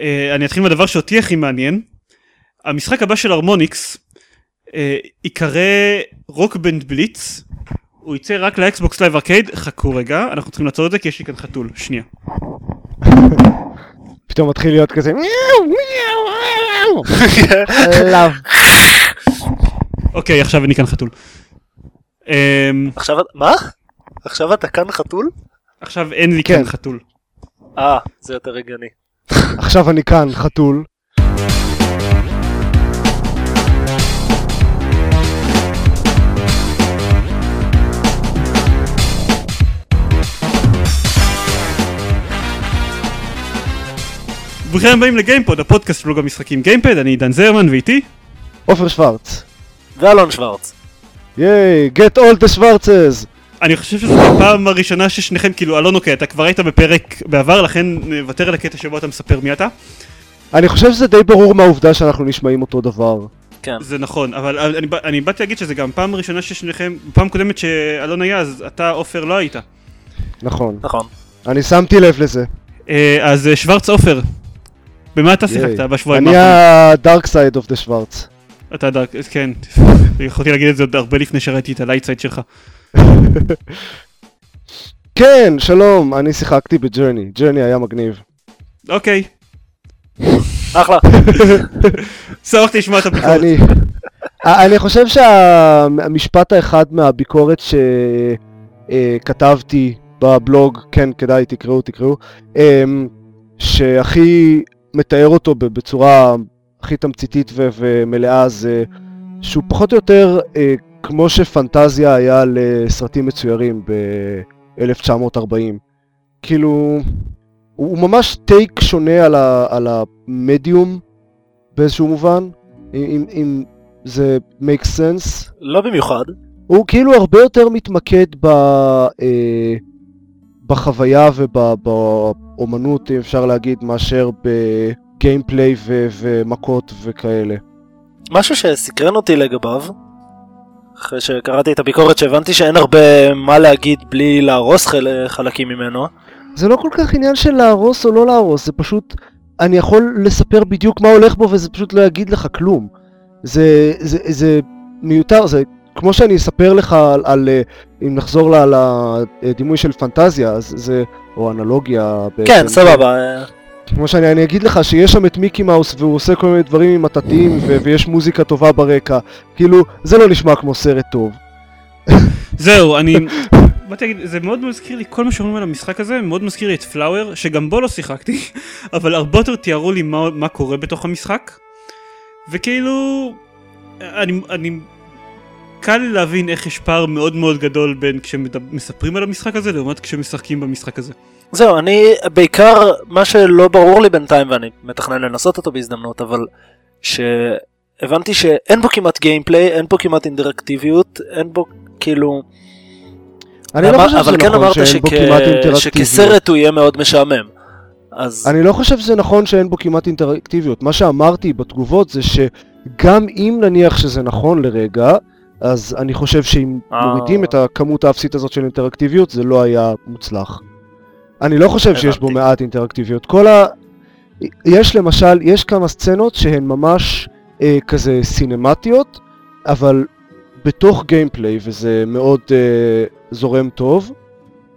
אה, אני אתחיל מהדבר שאותי הכי מעניין. המשחק הבא של Harmonix אה, ייקרא Rock Band Blitz. הוא יצא רק ל Xbox Live Arcade, חכו רגע, אנחנו צריכים לעצור את זה כי יש לי כאן חתול, שנייה. פתאום מתחיל להיות כזה. אוקיי, עכשיו אני כאן חתול. אמ, עכשיו, מה? עכשיו אתה כאן חתול? עכשיו אין לי כן. כאן חתול. אה, זה יותר הגיוני. עכשיו אני כאן חתול. ברוכים הבאים לגיימפוד, הפודקאסט של לוג המשחקים גיימפד, אני עידן זרמן ואיתי. עופר שוורץ. ואלון שוורץ. ייי, get all the שוורצס. אני חושב שזו הפעם הראשונה ששניכם, כאילו, אלון אוקיי, אתה כבר היית בפרק בעבר, לכן נוותר על הקטע שבו אתה מספר מי אתה. אני חושב שזה די ברור מהעובדה שאנחנו נשמעים אותו דבר. כן. זה נכון, אבל אני, אני באתי להגיד שזה גם פעם ראשונה ששניכם, פעם קודמת שאלון היה, אז אתה עופר לא היית. נכון. נכון. אני שמתי לב לזה. אה, אז אה, שוורץ עופר, במה אתה שיחקת. בשבועיים אני האחרונים? ה-dark side of the שוורץ. אתה dark, כן, יכולתי להגיד את זה עוד הרבה לפני שראיתי את ה light side שלך. כן, שלום, אני שיחקתי ב Journey. Journey היה מגניב. אוקיי, אחלה. שמחתי לשמוע את הביקורת. אני, אני חושב שהמשפט האחד מהביקורת שכתבתי בבלוג, כן, כדאי, תקראו, תקראו, אמ, שהכי מתאר אותו בצורה הכי תמציתית ומלאה זה שהוא פחות או יותר אה, כמו שפנטזיה היה לסרטים מצוירים ב-1940. כאילו, הוא הוא ממש טייק שונה על, ה- על המדיום באיזשהו מובן, אם, אם, אם זה make sense. לא במיוחד. הוא כאילו הרבה יותר מתמקד ב, אה, בחוויה ובאומנות, אם אפשר להגיד, מאשר בגיימפליי ו- ומכות וכאלה. משהו שסקרן אותי לגביו, אחרי שקראתי את הביקורת שהבנתי שאין הרבה מה להגיד בלי להרוס חל- חלקים ממנו. זה לא כל כך עניין של להרוס או לא להרוס, זה פשוט... אני יכול לספר בדיוק מה הולך בו וזה פשוט לא יגיד לך כלום. זה, זה, זה מיותר, זה כמו שאני אספר לך על, על אה, אם נחזור לדימוי של פנטזיה, אז זה, או אנלוגיה בעצם. כן, סבבה. כמו שאני אני אגיד לך שיש שם את מיקי מאוס והוא עושה כל מיני דברים עם מטאטים ו- ויש מוזיקה טובה ברקע. כאילו, זה לא נשמע כמו סרט טוב. זהו, אני... באתי להגיד, זה מאוד מזכיר לי, כל מה שאומרים על המשחק הזה, מאוד מזכיר לי את פלאואר, שגם בו לא שיחקתי, אבל הרבה יותר תיארו לי מה, מה קורה בתוך המשחק. וכאילו, אני, אני... קל לי להבין איך יש פער מאוד מאוד גדול בין כשמספרים על המשחק הזה לעומת כשמשחקים במשחק הזה. זהו, אני בעיקר, מה שלא ברור לי בינתיים, ואני מתכנן לנסות אותו בהזדמנות, אבל שהבנתי שאין בו כמעט גיימפליי, אין פה כמעט אינטראקטיביות, אין בו כאילו... אני לא אמר- חושב אבל שזה כן נכון אמרת שאין בו שכ- כמעט אינטראקטיביות. שכסרט הוא יהיה מאוד משעמם. אז אני לא חושב שזה נכון שאין בו כמעט אינטראקטיביות. מה שאמרתי בתגובות זה שגם אם נניח שזה נכון לרגע, אז אני חושב שאם אה. מורידים את הכמות האפסית הזאת של אינטראקטיביות, זה לא היה מוצלח. אני לא חושב שיש בו. מעט אינטראקטיביות. כל ה... יש למשל, יש כמה סצנות שהן ממש אה, כזה סינמטיות, אבל בתוך גיימפליי, וזה מאוד אה, זורם טוב.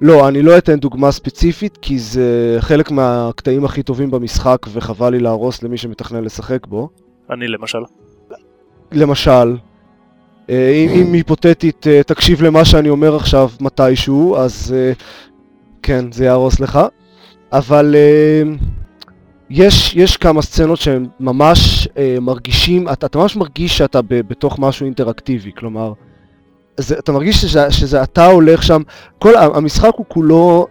לא, אני לא אתן דוגמה ספציפית, כי זה חלק מהקטעים הכי טובים במשחק, וחבל לי להרוס למי שמתכנן לשחק בו. אני למשל. למשל, אה, אם, אם היפותטית אה, תקשיב למה שאני אומר עכשיו מתישהו, אז אה, כן, זה יהרוס לך. אבל אה, יש, יש כמה סצנות שהם ממש אה, מרגישים, אתה, אתה ממש מרגיש שאתה ב, בתוך משהו אינטראקטיבי, כלומר, זה, אתה מרגיש שזה, שזה אתה הולך שם, כל המשחק הוא כולו,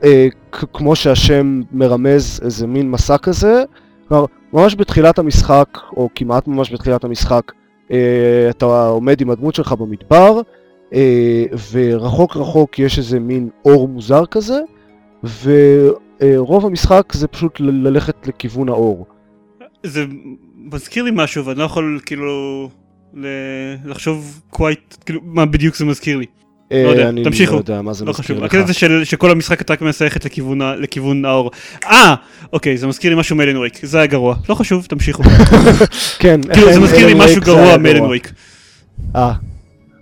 כ- כמו שהשם מרמז, איזה מין מסע כזה, כלומר, ממש בתחילת המשחק, או כמעט ממש בתחילת המשחק, אה, אתה עומד עם הדמות שלך במדבר, אה, ורחוק רחוק יש איזה מין אור מוזר כזה, ורוב המשחק זה פשוט ל- ללכת לכיוון האור. זה מזכיר לי משהו ואני לא יכול כאילו ל- לחשוב quite, כאילו מה בדיוק זה מזכיר לי. אה, לא יודע, אני תמשיכו. לא יודע מה זה לא מזכיר חשוב, לך. הקטע זה של- שכל המשחק אתה רק מנסה ללכת לכיוון לכיוון האור. אה, אוקיי, זה מזכיר לי משהו מ Alan Wake, זה היה גרוע. לא חשוב, תמשיכו. כן, כאילו זה מזכיר לי משהו זה גרוע מ Alan Wake. אה,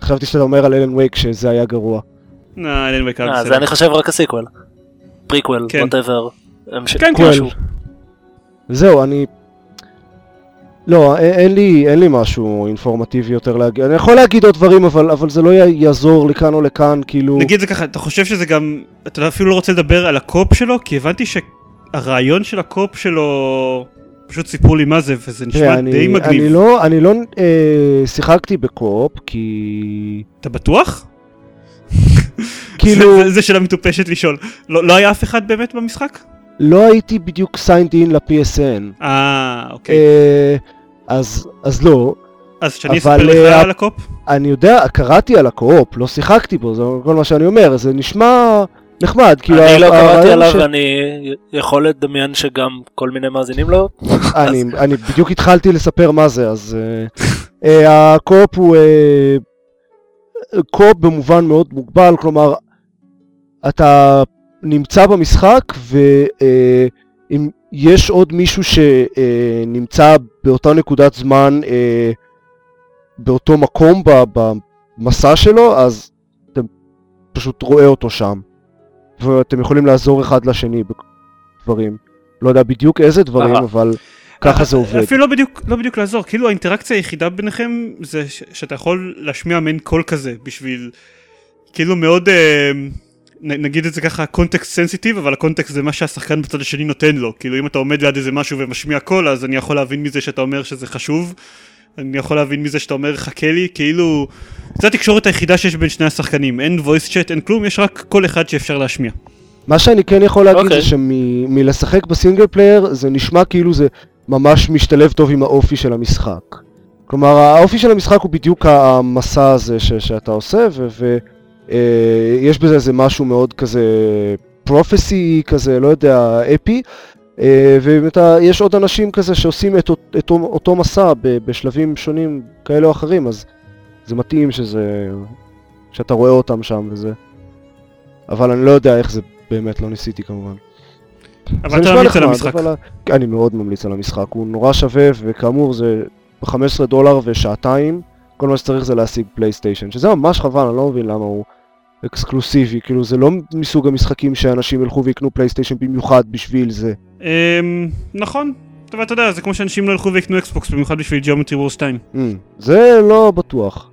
חשבתי שאתה אומר על Alan Wake שזה היה גרוע. אה, Alan Wake היה אה, זה בסדר. אני חושב רק ה sequel. Prequel, כן. Whatever. כן, כן. משהו. זהו, אני... לא, אין לי, אין לי משהו אינפורמטיבי יותר להגיד. אני יכול להגיד עוד דברים, אבל, אבל זה לא יעזור לכאן או לכאן, כאילו... נגיד זה ככה, אתה חושב שזה גם, אתה אפילו לא רוצה לדבר על הקופ שלו? כי הבנתי שהרעיון של הקופ שלו, פשוט סיפרו לי מה זה, וזה נשמע אני, די אני מגניב. לא, אני לא אה, שיחקתי בקופ, כי... אתה בטוח? כאילו, זה- זה שאלה מטופשת לשאול. לא לא היה אף אחד באמת במשחק? לא הייתי בדיוק signed in ל-PSN. אה, אוקיי. אה, אז, אז לא. אז שאני אבל, אספר לך אה, על הקופ? אני יודע, קראתי על הקו-אופ, לא שיחקתי בו, זה כל מה שאני אומר, זה נשמע נחמד, כאילו... אני לא קראתי עליו ש- ואני יכול לדמיין שגם כל מיני מאזינים לא. אני, אני בדיוק התחלתי לספר מה זה, אז uh, הקו-אופ הוא קו-אופ במובן מאוד מוגבל, כלומר, אתה נמצא במשחק ואם יש עוד מישהו שנמצא באותה נקודת זמן uh, באותו מקום במסע שלו, אז אתה פשוט רואה אותו שם. ואתם יכולים לעזור אחד לשני בדברים. לא יודע בדיוק איזה דברים, אהה. אבל ככה זה עובד. אפילו לא בדיוק, לא בדיוק לעזור, כאילו האינטראקציה היחידה ביניכם זה ש- שאתה יכול להשמיע מעין קול כזה בשביל, כאילו מאוד, אה, נגיד את זה ככה context sensitive, אבל ה context זה מה שהשחקן בצד השני נותן לו, כאילו אם אתה עומד ליד איזה משהו ומשמיע קול אז אני יכול להבין מזה שאתה אומר שזה חשוב, אני יכול להבין מזה שאתה אומר חכה לי, כאילו, זו התקשורת היחידה שיש בין שני השחקנים, אין voice chat, אין כלום, יש רק קול אחד שאפשר להשמיע. מה שאני כן יכול להגיד אוקיי. זה שמלשחק ב single player זה נשמע כאילו זה ממש משתלב טוב עם האופי של המשחק. כלומר האופי של המשחק הוא בדיוק המסע הזה ש- שאתה עושה ויש בזה איזה משהו מאוד כזה פרופסי כזה לא יודע אפי אה, ויש עוד אנשים כזה שעושים את, אות- את אותו מסע ב- בשלבים שונים כאלה או אחרים אז זה מתאים שזה שאתה רואה אותם שם וזה אבל אני לא יודע איך זה באמת, לא ניסיתי כמובן. אבל אתה ממליץ על המשחק. אבל ה- אני מאוד ממליץ על המשחק, הוא נורא שווה, וכאמור זה ב-15 דולר ושעתיים, כל מה שצריך זה להשיג פלייסטיישן, שזה ממש חבל, אני לא מבין למה הוא exclusive-י, כאילו זה לא מסוג המשחקים שאנשים ילכו ויקנו פלייסטיישן במיוחד בשביל זה. אמ, נכון, אבל אתה יודע, זה כמו שאנשים לא ילכו ויקנו Xbox במיוחד בשביל Geometry Wars 2. Mm, זה לא בטוח.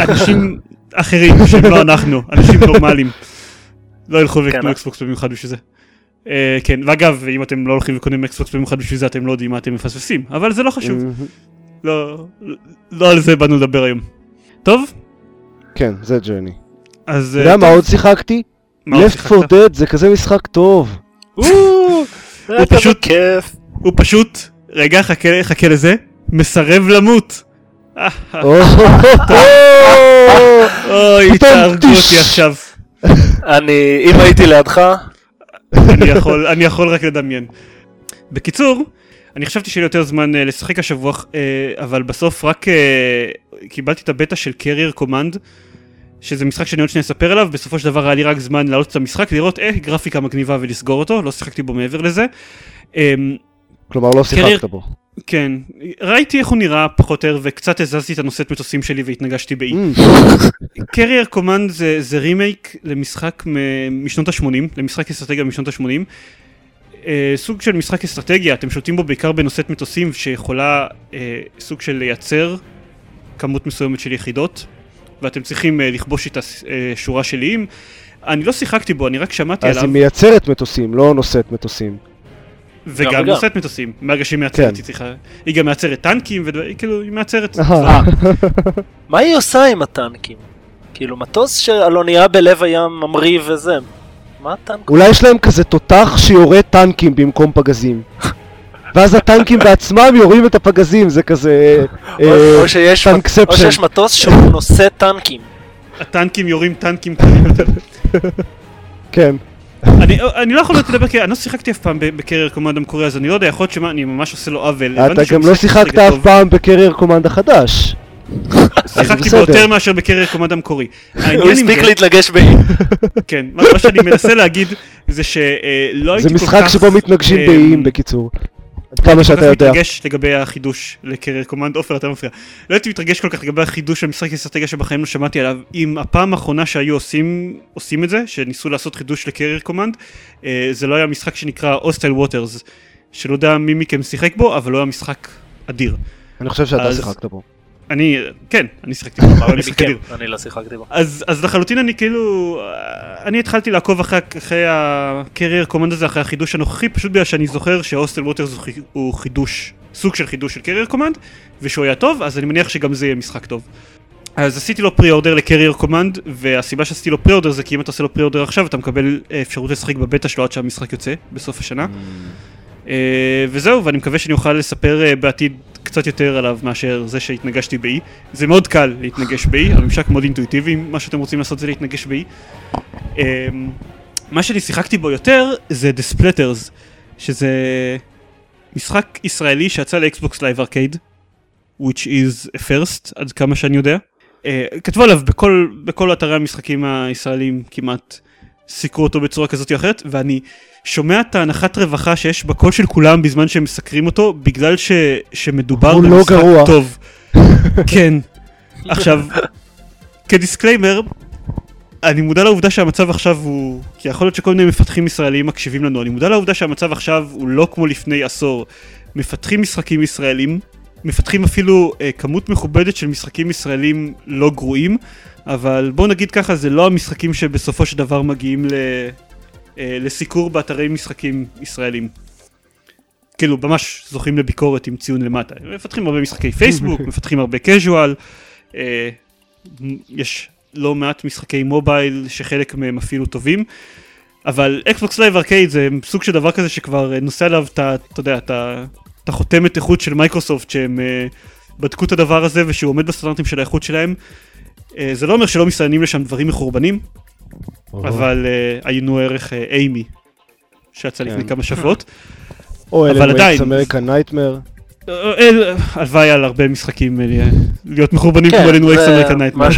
אנשים אחרים, שהם לא אנחנו, אנשים נורמליים, לא ילכו ויקנו כן. Xbox במיוחד בשביל זה. אה, כן, ואגב, אם אתם לא הולכים וקונים Xbox במיוחד בשביל זה, אתם לא יודעים מה אתם מפספסים, אבל זה לא חשוב. לא- לא על זה באנו לדבר היום. טוב, כן, זה Journey. אז... אתה יודע מה עוד שיחקתי? שיחקת? Left 4 Dead זה כזה משחק טוב. הוא פשוט- כיף. הוא פשוט, רגע, חכה חכה לזה, מסרב למות. אה, אה, או, אוי, תהרגו אותי. עכשיו. אני, אם הייתי לידך, אני יכול רק לדמיין. בקיצור, אני חשבתי שיהיה יותר זמן uh, לשחק השבוע, uh, אבל בסוף רק uh, קיבלתי את הבטא של קרייר קומנד, שזה משחק שאני עוד שניה אספר עליו, בסופו של דבר היה לי רק זמן להעלות את המשחק, לראות אה, גרפיקה מגניבה ולסגור אותו, לא שיחקתי בו מעבר לזה. Um, כלומר לא קרייר- שיחקת בו. כן, ראיתי איך הוא נראה פחות או יותר, וקצת הזזתי את הנושאת מטוסים שלי והתנגשתי באי. Carrier Command זה, זה רימייק למשחק משנות ה-80, למשחק אסטרטגיה משנות ה-80. אה, סוג של משחק אסטרטגיה, אתם שולטים בו בעיקר בנושאת מטוסים שיכולה אה, סוג של לייצר כמות מסוימת של יחידות, ואתם צריכים אה, לכבוש איתה אה, שורה של איים. אני לא שיחקתי בו, אני רק שמעתי אז עליו, היא מייצרת מטוסים, לא נושאת מטוסים. וגם. נושאת מטוסים, מהרגע שהיא מייצרת, כן. היא צריכה, היא גם מייצרת טנקים, כאילו, היא מייצרת. מה היא עושה עם הטנקים? כאילו מטוס שעל אונייה בלב הים ממריא וזה. מה הטנק? אולי יש להם כזה תותח שיורה טנקים במקום פגזים. ואז הטנקים בעצמם יורים את הפגזים, זה כזה... או- אה, שיש מטוס שהוא נושא טנקים. הטנקים יורים טנקים קטנים יותר. כן. אני, אני לא יכול לדבר כי אני לא שיחקתי אף פעם ב Carrier Command המקורי אז אני לא יודע יכול להיות שמה אני ממש עושה לו עוול. אתה גם לא שיחקת אף. פעם ב Carrier Command החדש. שיחקתי בסדר. בו יותר מאשר ב Carrier Command המקורי. הוא הספיק זה- להתנגש ב... כן, מה שאני מנסה להגיד זה שלא הייתי זה כל כך... משחק שבו מתנגשים אה, באיים בקיצור. עד כמה שאתה יודע. מתרגש לגבי החידוש ל Carrier Command, עופר אתה מפריע. לא הייתי מתרגש כל כך לגבי החידוש של משחק אסטרטגיה שבחיים לא שמעתי עליו. אם הפעם האחרונה שהיו עושים, עושים את זה, שניסו לעשות חידוש ל Carrier Command, אה, זה לא היה משחק שנקרא Hostile Waters, שלא יודע מי מכם שיחק בו, אבל לא היה משחק אדיר. אני חושב שאתה אז- שיחקת בו. אני, כן, אני שיחקתי בו, אבל אני אדיר. מכם, אני לא שיחקתי בו. אז, לחלוטין אני כאילו, אני התחלתי לעקוב אחרי, ה Carrier Command הזה, אחרי החידוש הנוכחי, פשוט בגלל שאני זוכר ש Hostile Waters הוא, חי- הוא חידוש, סוג של חידוש של Carrier Command, ושהוא היה טוב, אז אני מניח שגם זה יהיה משחק טוב. אז עשיתי לו pre-order ל Carrier Command, והסיבה שעשיתי לו pre-order זה כי אם אתה עושה לו pre-order עכשיו, אתה מקבל אה, אפשרות לשחק בבטא שלו עד שהמשחק יוצא, בסוף השנה. אה, וזהו, ואני מקווה שאני אוכל לספר אה, בעתיד קצת יותר עליו מאשר זה שהתנגשתי באי. זה מאוד קל להתנגש באי, הממשק מאוד אינטואיטיבי, מה שאתם רוצים לעשות זה להתנגש באי. אה, מה שאני שיחקתי בו יותר זה The Splatters, שזה משחק ישראלי שיצא ל Xbox Live Arcade, which is a first, עד כמה שאני יודע. אה, כתבו עליו בכל, בכל אתרי המשחקים הישראלים כמעט, סיקרו אותו בצורה כזאת או אחרת, ואני שומע את האנחת רווחה שיש בקול של כולם בזמן שהם מסקרים אותו, בגלל ש, שמדובר לא במשחק גרוע. טוב. כן. עכשיו, כ disclaimer, אני מודע לעובדה שהמצב עכשיו הוא... כי יכול להיות שכל מיני מפתחים ישראלים מקשיבים לנו, אני מודע לעובדה שהמצב עכשיו הוא לא כמו לפני עשור. מפתחים משחקים ישראלים, מפתחים אפילו אה, כמות מכובדת של משחקים ישראלים לא גרועים, אבל בואו נגיד ככה, זה לא המשחקים שבסופו של דבר מגיעים ל... אה, לסיקור באתרי משחקים ישראלים. כאילו, ממש זוכים לביקורת עם ציון למטה. מפתחים הרבה משחקי פייסבוק, מפתחים הרבה casual, אה, יש לא מעט משחקי mobile שחלק מהם אפילו טובים, אבל Xbox Live Arcade זה סוג של דבר כזה שכבר אה, נושא עליו את ה... אתה יודע, את ה- את החותמת איכות של מייקרוסופט שהם אה, בדקו את הדבר הזה ושהוא עומד בסטנדרטים של האיכות שלהם. אה, זה לא אומר שלא מסתננים לשם דברים מחורבנים, אבל אה, עיין ערך Amy, שיצא לפני כן. כמה שבועות. או Alan עדיין. Wake's American Nightmare. הלוואי על הרבה משחקים להיות מחורבנים כן, כמו Alan Wake's זה American Nightmare.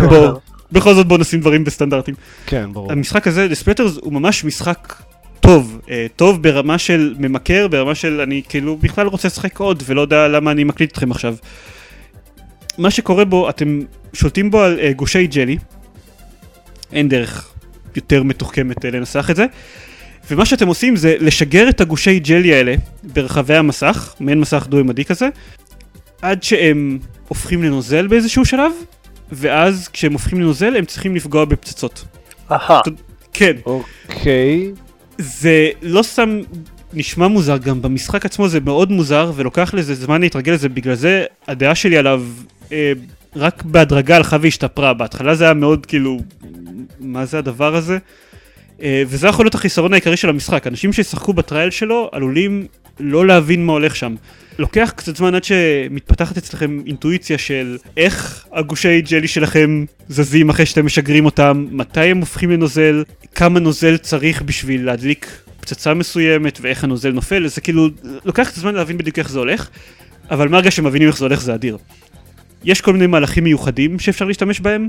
בכל זאת בוא נשים דברים בסטנדרטים. כן, ברור. המשחק הזה, The Splatters, הוא ממש משחק טוב, אה, טוב ברמה של ממכר, ברמה של אני כאילו בכלל רוצה לשחק עוד ולא יודע למה אני מקליט אתכם עכשיו. מה שקורה בו, אתם שולטים בו על אה, גושי ג'לי, אין דרך יותר מתוחכמת אה, לנסח את זה, ומה שאתם עושים זה לשגר את הגושי ג'לי האלה ברחבי המסך, מעין מסך דו-ממדי כזה, עד שהם הופכים לנוזל באיזשהו שלב, ואז כשהם הופכים לנוזל הם צריכים לפגוע בפצצות. אהה, כן, אוקיי. זה לא סתם נשמע מוזר, גם במשחק עצמו זה מאוד מוזר, ולוקח לזה זמן להתרגל לזה, בגלל זה הדעה שלי עליו אה, רק בהדרגה הלכה והשתפרה. בהתחלה זה היה מאוד כאילו, מה זה הדבר הזה? אה, וזה יכול להיות החיסרון העיקרי של המשחק. אנשים שישחקו בטרייל שלו עלולים לא להבין מה הולך שם. לוקח קצת זמן עד שמתפתחת אצלכם אינטואיציה של איך הגושי ג'לי שלכם זזים אחרי שאתם משגרים אותם, מתי הם הופכים לנוזל, כמה נוזל צריך בשביל להדליק פצצה מסוימת ואיך הנוזל נופל, זה כאילו, לוקח קצת זמן להבין בדיוק איך זה הולך, אבל מהרגע שמבינים איך זה הולך זה אדיר. יש כל מיני מהלכים מיוחדים שאפשר להשתמש בהם.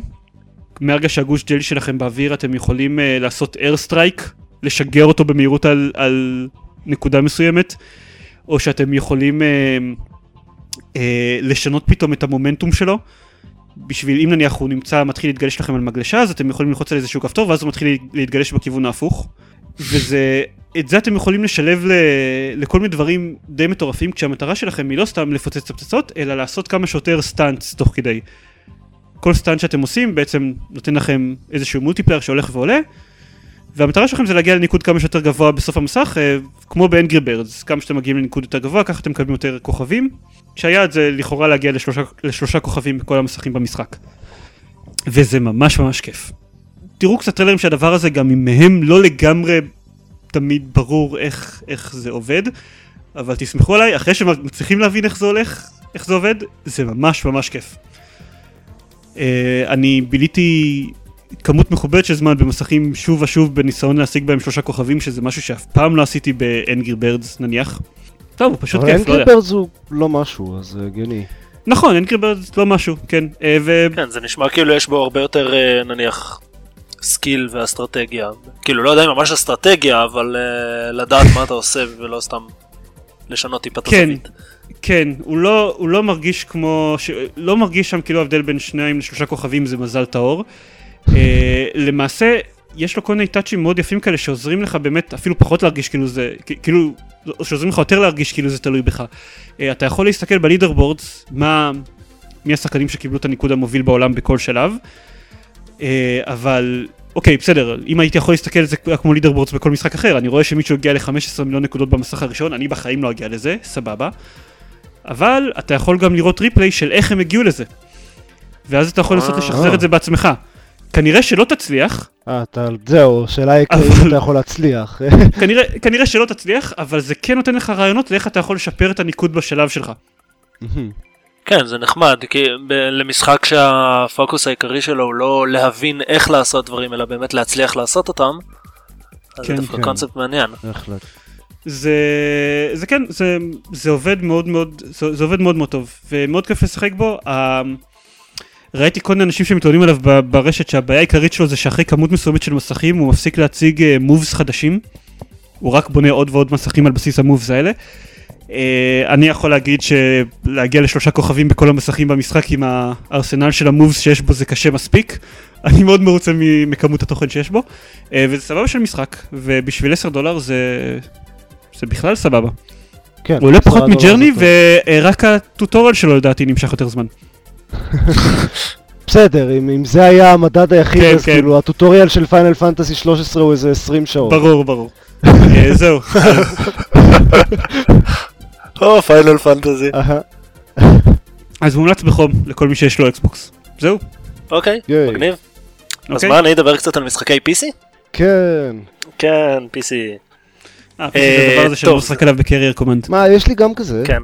מהרגע שהגוש ג'לי שלכם באוויר אתם יכולים אה, לעשות air strike, לשגר אותו במהירות על, על נקודה מסוימת, או שאתם יכולים אה, אה, לשנות פתאום את המומנטום שלו. בשביל אם נניח הוא נמצא, מתחיל להתגלש לכם על מגלשה, אז אתם יכולים ללחוץ על איזשהו כפתור ואז הוא מתחיל להתגלש בכיוון ההפוך. וזה, את זה אתם יכולים לשלב ל, לכל מיני דברים די מטורפים, כשהמטרה שלכם היא לא סתם לפוצץ את הפצצות, אלא לעשות כמה שיותר stunts תוך כדי. כל stunt שאתם עושים בעצם נותן לכם איזשהו multiplier שהולך ועולה, והמטרה שלכם זה להגיע לניקוד כמה שיותר גבוה בסוף המסך, אה, כמו ב Angry Birds, כמה שאתם מגיעים לניקוד יותר גבוה, ככה אתם מקבלים יותר כוכבים, שהיעד זה לכאורה להגיע לשלושה, לשלושה כוכבים בכל המסכים במשחק. וזה ממש ממש כיף. תראו קצת טריילרים שהדבר הזה גם אם מהם לא לגמרי תמיד ברור איך, איך זה עובד, אבל תסמכו עליי, אחרי שמצליחים להבין איך זה הולך, איך זה עובד, זה ממש ממש כיף. Uh, אני ביליתי כמות מכובדת של זמן במסכים שוב ושוב בניסיון להשיג בהם שלושה כוכבים, שזה משהו שאף פעם לא עשיתי באנגרי ברדס נניח. טוב, הוא פשוט אבל כיף, לא אנגרי יודע. ברדס הוא לא משהו, אז זה הגיוני. נכון, Angry Birds לא משהו, כן. אה, ו... כן, זה נשמע כאילו יש בו הרבה יותר אה, נניח skill ואסטרטגיה. כאילו לא יודע אם ממש אסטרטגיה, אבל אה, לדעת מה אתה עושה ולא סתם לשנות טיפה את כן. הזווית. כן, הוא לא, הוא לא מרגיש כמו, ש... לא מרגיש שם כאילו ההבדל בין שניים לשלושה כוכבים זה מזל טהור. אה, למעשה, יש לו כל מיני טאצ'ים מאוד יפים כאלה שעוזרים לך באמת אפילו פחות להרגיש כאילו זה, כאילו, שעוזרים לך יותר להרגיש כאילו זה תלוי בך. אה, אתה יכול להסתכל ב leaderboards, מה, מי השחקנים שקיבלו את הניקוד המוביל בעולם בכל שלב, אה, אבל אוקיי בסדר, אם הייתי יכול להסתכל על זה כמו leaderboards בכל משחק אחר, אני רואה שמישהו הגיע ל-15 מיליון נקודות במסך הראשון, אני בחיים לא אגיע לזה, סבבה. אבל אתה יכול גם לראות replay של איך הם הגיעו לזה. ואז אתה יכול לנסות. לשחזר את זה בעצמך. כנראה שלא תצליח, אה, אתה, זהו, השאלה היא אבל- אם אתה יכול להצליח. כנראה, כנראה שלא תצליח, אבל זה כן נותן לך רעיונות לאיך אתה יכול לשפר את הניקוד בשלב שלך. כן, זה נחמד, כי ב- למשחק שהפוקוס העיקרי שלו הוא לא להבין איך לעשות דברים, אלא באמת להצליח לעשות אותם. אז כן, זה דווקא כן. קונספט מעניין. בהחלט. זה, זה כן, זה, זה עובד מאוד מאוד, זה, זה עובד מאוד מאוד טוב, ומאוד כיף לשחק בו. ה... ראיתי כל מיני אנשים שמתלוננים עליו ברשת שהבעיה העיקרית שלו זה שאחרי כמות מסוימת של מסכים הוא מפסיק להציג מובס חדשים. הוא רק בונה עוד ועוד מסכים על בסיס המובס האלה. אה, אני יכול להגיד שלהגיע לשלושה כוכבים בכל המסכים במשחק עם הארסנל של המובס שיש בו זה קשה מספיק. אני מאוד מרוצה מכמות התוכן שיש בו. אה, וזה סבבה של משחק, ובשביל 10 דולר זה... זה בכלל סבבה. כן. הוא עולה פחות מג'רני. ורק הטוטוריאל שלו לדעתי נמשך יותר זמן. בסדר, אם אם זה היה המדד היחיד, כן, אז כן. כאילו ה tutorial של Final Fantasy 13 הוא איזה 20 שעות. ברור, ברור. אה, זהו. או, Final Fantasy. אהה, אז מומלץ בחום לכל מי שיש לו Xbox. זהו. אוקיי. מגניב. אז אוקיי? מה, אני אדבר קצת על משחקי PC? כן. כן, PC. אה, זה הדבר הזה שאני לא משחק עליו ב Carrier Command. מה, יש לי גם כזה. כן.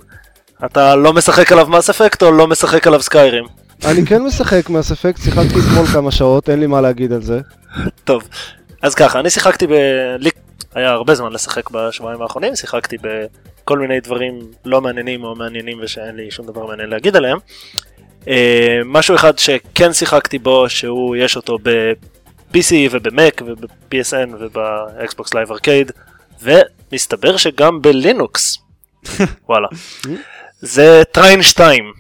אתה לא משחק עליו Mass Effect או לא משחק עליו Skyrim? אני כן משחק Mass Effect, שיחקתי אתמול כמה שעות, אין לי מה להגיד על זה. טוב, אז ככה, אני שיחקתי ב... לי היה הרבה זמן לשחק בשבועיים האחרונים, שיחקתי בכל מיני דברים לא מעניינים או מעניינים ושאין לי שום דבר מעניין להגיד עליהם. אה, משהו אחד שכן שיחקתי בו, שהוא, יש אותו ב-PC ובמק וב-PSN וב Xbox Live Arcade, ומסתבר שגם בלינוקס. וואלה. זה Trine 2,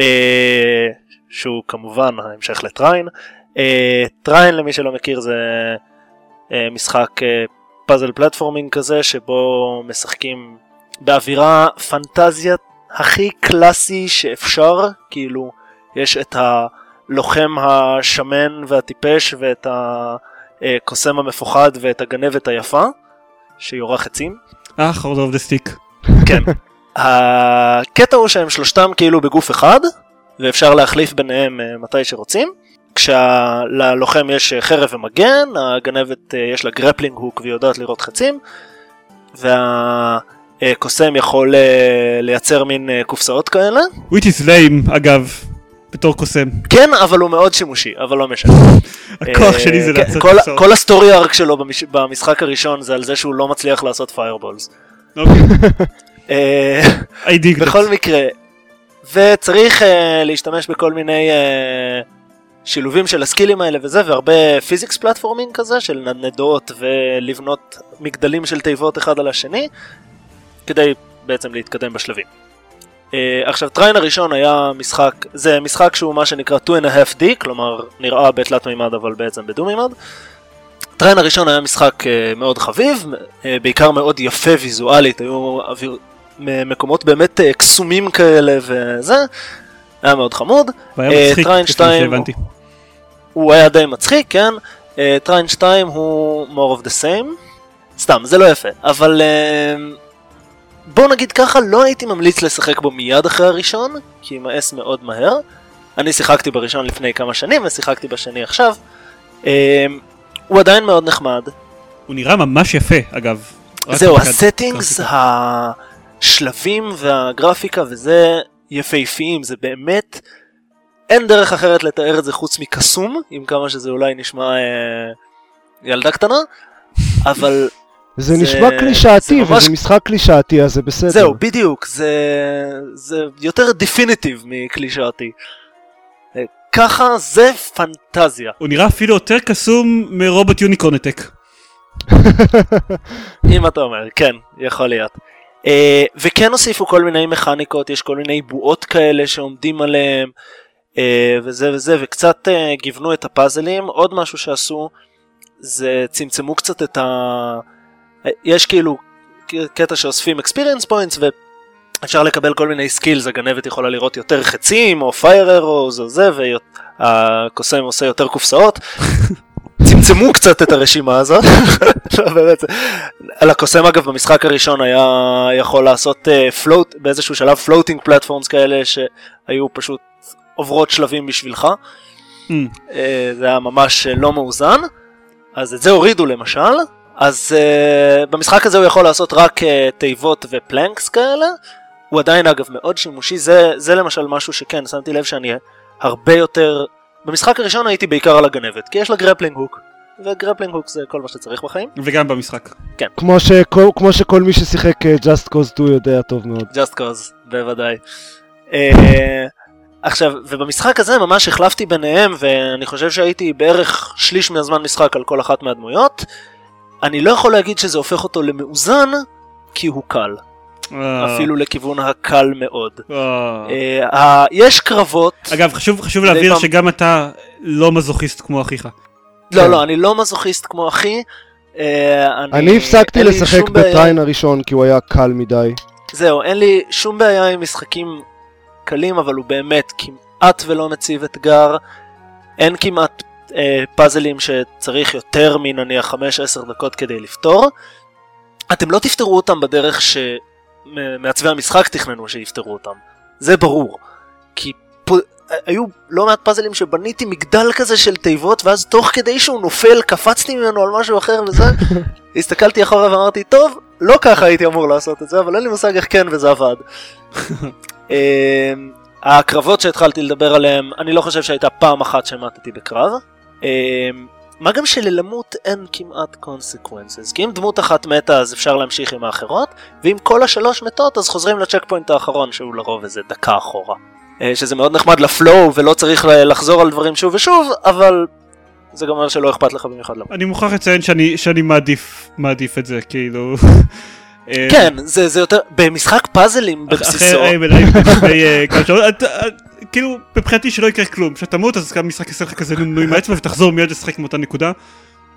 אה, שהוא כמובן ההמשך ל Trine. אה, Trine למי שלא מכיר זה אה, משחק אה, puzzle platforming כזה שבו משחקים באווירה פנטזיה הכי קלאסי שאפשר כאילו יש את הלוחם השמן והטיפש ואת הקוסם המפוחד ואת הגנבת היפה שיורה חצים אה, horde of the stick. כן. הקטע הוא שהם שלושתם כאילו בגוף אחד, ואפשר להחליף ביניהם אה, מתי שרוצים. כשללוחם יש אה, חרב ומגן, הגנבת אה, יש לה grappling hook והיא יודעת לירות חצים, והקוסם יכול לייצר מין קופסאות כאלה. which is lame אגב, בתור קוסם. כן, אבל הוא מאוד שימושי, אבל לא משנה. הכוח שלי זה כן, לעשות כל- קופסאות. כל ה story arc שלו במש- במשחק הראשון זה על זה שהוא לא מצליח לעשות fireballs. אה. בכל מקרה, וצריך אה, להשתמש בכל מיני אה, שילובים של הסקילים האלה וזה, והרבה physics platforming כזה, של נדנדות ולבנות מגדלים של תיבות אחד על השני, כדי בעצם להתקדם בשלבים. אה, עכשיו, Trine הראשון היה משחק, זה משחק שהוא מה שנקרא 2 and a half D, כלומר נראה בתלת מימד אבל בעצם בדו מימד. Trine הראשון היה משחק אה, מאוד חביב, אה, בעיקר מאוד יפה ויזואלית, היו אוויר... מ- מקומות באמת אה, קסומים כאלה וזה, היה מאוד חמוד. והיה אה, מצחיק, כפי שהבנתי. הוא היה די מצחיק, כן? אה, Trine 2 הוא more of the same. סתם, זה לא יפה, אבל אה, בוא נגיד ככה, לא הייתי ממליץ לשחק בו מיד אחרי הראשון, כי יימאס מאוד מהר. אני שיחקתי בראשון לפני כמה שנים ושיחקתי בשני עכשיו. הוא עדיין מאוד נחמד, הוא נראה ממש יפה אגב. זהו, הסטינגס, גרפיקה. השלבים והגרפיקה וזה יפהפיים, זה באמת, אין דרך אחרת לתאר את זה חוץ מקסום, עם כמה שזה אולי נשמע אה, ילדה קטנה, אבל זה זה- נשמע זה קלישאתי, ממש- וזה משחק קלישאתי, אז זה בסדר. זהו, בדיוק, זה, זה יותר דפיניטיב מקלישאתי. אה, ככה זה פנטזיה. הוא נראה אפילו יותר קסום מרובוט יוניקורן הטק. אם אתה אומר, כן, יכול להיות. Uh, וכן הוסיפו כל מיני מכניקות, יש כל מיני בועות כאלה שעומדים עליהם, uh, וזה וזה, וקצת uh, גיוונו את הפאזלים. עוד משהו שעשו, זה צמצמו קצת את ה... אה, יש כאילו קטע שאוספים experience points ואפשר לקבל כל מיני סקילס, הגנבת יכולה לראות יותר חצים או fire arrows או זה, והקוסם עושה יותר קופסאות. צמצמו קצת את הרשימה הזאת. לא, באמת, הקוסם אגב במשחק הראשון היה יכול לעשות float באיזשהו שלב floating platforms כאלה שהיו פשוט עוברות שלבים בשבילך. Mm. אה, זה היה ממש אה, לא מאוזן. אז את זה הורידו למשל. אז אה, במשחק הזה הוא יכול לעשות רק אה, תיבות ו planks כאלה. הוא עדיין אגב מאוד שימושי, זה, זה למשל משהו שכן, שמתי לב שאני הרבה יותר... במשחק הראשון הייתי בעיקר על הגנבת, כי יש לה grappling hook. ו grappling hook זה כל מה שצריך בחיים. וגם במשחק. כמו שכל- כמו שכל מי ששיחק אה, Just Cause 2 יודע טוב מאוד. Just cause, בוודאי. אה, עכשיו, ובמשחק הזה ממש החלפתי ביניהם, ואני חושב שהייתי בערך שליש מהזמן משחק על כל אחת מהדמויות. אני לא יכול להגיד שזה הופך אותו למאוזן, כי הוא קל. אה, אפילו לכיוון הקל מאוד. אה. אה, יש קרבות, אגב, חשוב להבהיר פעם- שגם אתה לא מזוכיסט כמו אחיך. לא כן. לא, אני לא מזוכיסט כמו אחי. אני הפסקתי לשחק בטריין הראשון כי הוא היה קל מדי. זהו, אין לי שום בעיה עם משחקים קלים, אבל הוא באמת כמעט ולא מציב אתגר. אין כמעט אה, פאזלים שצריך יותר מנניח 5-10 דקות כדי לפתור. אתם לא תפתרו אותם בדרך שמעצבי המשחק תכננו שיפתרו אותם. זה ברור. כי פה, היו לא מעט פאזלים שבניתי מגדל כזה של תיבות, ואז תוך כדי שהוא נופל קפצתי ממנו על משהו אחר וזה. הסתכלתי אחורה ואמרתי, טוב, לא ככה הייתי אמור לעשות את זה, אבל אין לי מושג איך כן וזה עבד. אמ, הקרבות שהתחלתי לדבר עליהם, אני לא חושב שהייתה פעם אחת שמתתי בקרב. אמ, מה גם שלמות אין כמעט consequences, כי אם דמות אחת מתה אז אפשר להמשיך עם האחרות, ואם כל השלוש מתות אז חוזרים לצ'ק פוינט האחרון שהוא לרוב איזה דקה אחורה. אה, שזה מאוד נחמד לפלואו ולא צריך לחזור על דברים שוב ושוב, אבל זה גם אומר שלא אכפת לך במיוחד למות. אני מוכרח לציין שאני שאני מעדיף מעדיף את זה כאילו. אה, כן, זה, זה יותר, במשחק פאזלים בבסיסו, אחרי אה, כאילו מבחינתי שלא יקרה כלום, כשתמות אז המשחק יעשה לך כזה נו עם האצבע ותחזור מיד לשחק מאותה נקודה.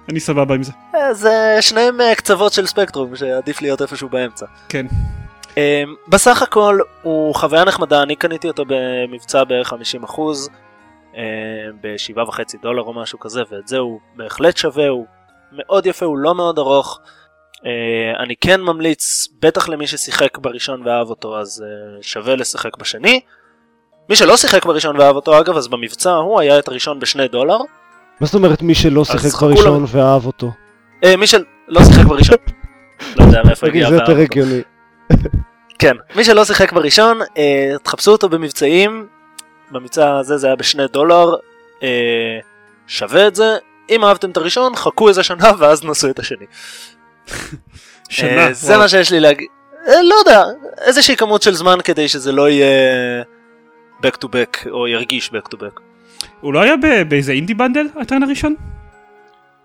אני סבבה עם זה. אה, זה שניהם אה, קצוות של ספקטרום שעדיף להיות איפשהו באמצע. כן. אה, בסך הכל הוא חוויה נחמדה, אני קניתי אותו במבצע בערך 50% ב-7.5 דולר או משהו כזה, ואת זה הוא בהחלט שווה, הוא מאוד יפה, הוא לא מאוד ארוך. אה, אני כן ממליץ, בטח למי ששיחק בראשון ואהב אותו, אז אה, שווה לשחק בשני. מי שלא שיחק בראשון ואהב אותו, אגב, אז במבצע הוא היה את הראשון בשני דולר. מה זאת אומרת מי שלא שיחק בראשון ואהב אותו? אה, מי שלא שיחק בראשון, לא יודע מאיפה הגיע זה יותר. הגיוני. כן, מי שלא שיחק בראשון, אה, תחפשו אותו במבצעים, במבצע הזה זה היה בשני דולר, אה, שווה את זה, אם אהבתם את הראשון, חכו איזה שנה ואז נסו את השני. שנה. אה, זה. מה שיש לי להגיד, אה, לא יודע, איזושהי כמות של זמן כדי שזה לא יהיה back to back, או ירגיש back to back. הוא לא היה באיזה indie bundle ה Trine הראשון?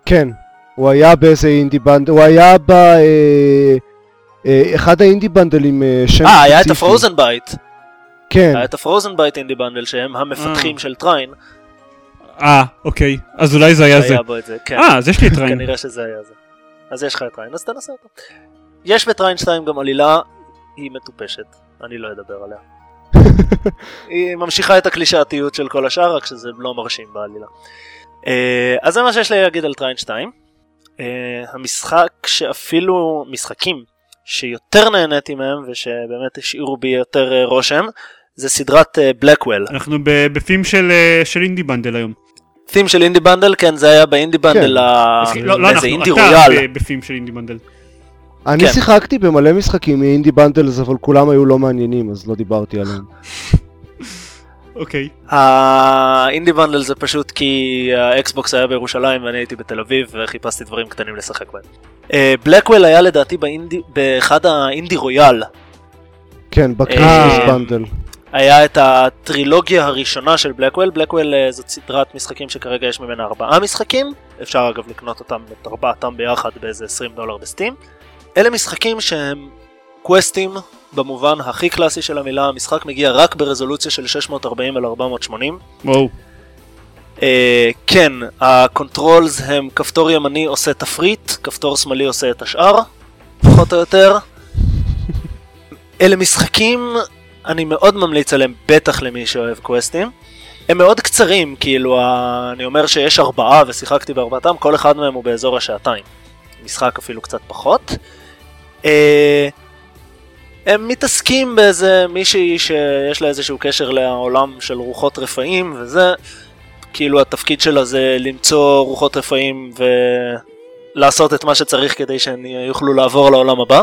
כן, הוא היה באיזה indie bundle, הוא היה ב... אה, אה, אחד ה indie bundle ים אה, שם אה, היה את. ה Frozen Byte, כן, היה את ה Frozenbyte indie bundle שהם המפתחים אה. של Trine, אה, אוקיי. אז אולי זה היה זה. שהיה בו את זה, כן. אה, אז יש לי את Trine. כנראה שזה היה זה. אז יש לך את Trine, אז תנסה אותו. יש ב Trine 2 גם עלילה, היא מטופשת, אני לא אדבר עליה. היא ממשיכה את הקלישאתיות של כל השאר, רק שזה לא מרשים בעלילה. אה, אז זה מה שיש לי להגיד על Trine 2. אה, המשחק שאפילו, משחקים שיותר נהניתי מהם ושבאמת השאירו בי יותר אה, רושם, זה סדרת Blackwell. אנחנו ב theme של של indie bundle היום. theme של indie bundle, כן זה היה ב indie bundle, ה- לא לא איזה אנחנו, Indie אה Royale. ב- ב theme של indie bundle. אני כן. שיחקתי במלא משחקים מ indie bundles, אבל כולם היו לא מעניינים, אז לא דיברתי עליהם. אוקיי. ה indie bundle זה פשוט כי ה Xbox היה בירושלים ואני הייתי בתל אביב וחיפשתי דברים קטנים לשחק בהם. Blackwell היה לדעתי באינדי, באחד ה Indie Royale. כן, ב Christmas אה. bundle. היה את הטרילוגיה הראשונה של Blackwell, Blackwell אה, זאת סדרת משחקים שכרגע יש ממנה ארבעה משחקים, אפשר אגב לקנות אותם, את ארבעתם ביחד באיזה 20 דולר ב Steam. אלה משחקים שהם קווסטים במובן הכי קלאסי של המילה, המשחק מגיע רק ברזולוציה של 640 על 480. וואו. אה, כן, ה controls הם כפתור ימני עושה תפריט, כפתור שמאלי עושה את השאר, פחות או יותר. אלה משחקים, אני מאוד ממליץ עליהם, בטח למי שאוהב קווסטים. הם מאוד קצרים, כאילו, ה- אני אומר שיש ארבעה ושיחקתי בארבעתם, כל אחד מהם הוא באזור השעתיים. משחק אפילו קצת פחות. אה, הם מתעסקים באיזה מישהי שיש לה איזשהו קשר לעולם של רוחות רפאים וזה, כאילו התפקיד שלה זה למצוא רוחות רפאים ולעשות את מה שצריך כדי שהן יוכלו לעבור לעולם הבא.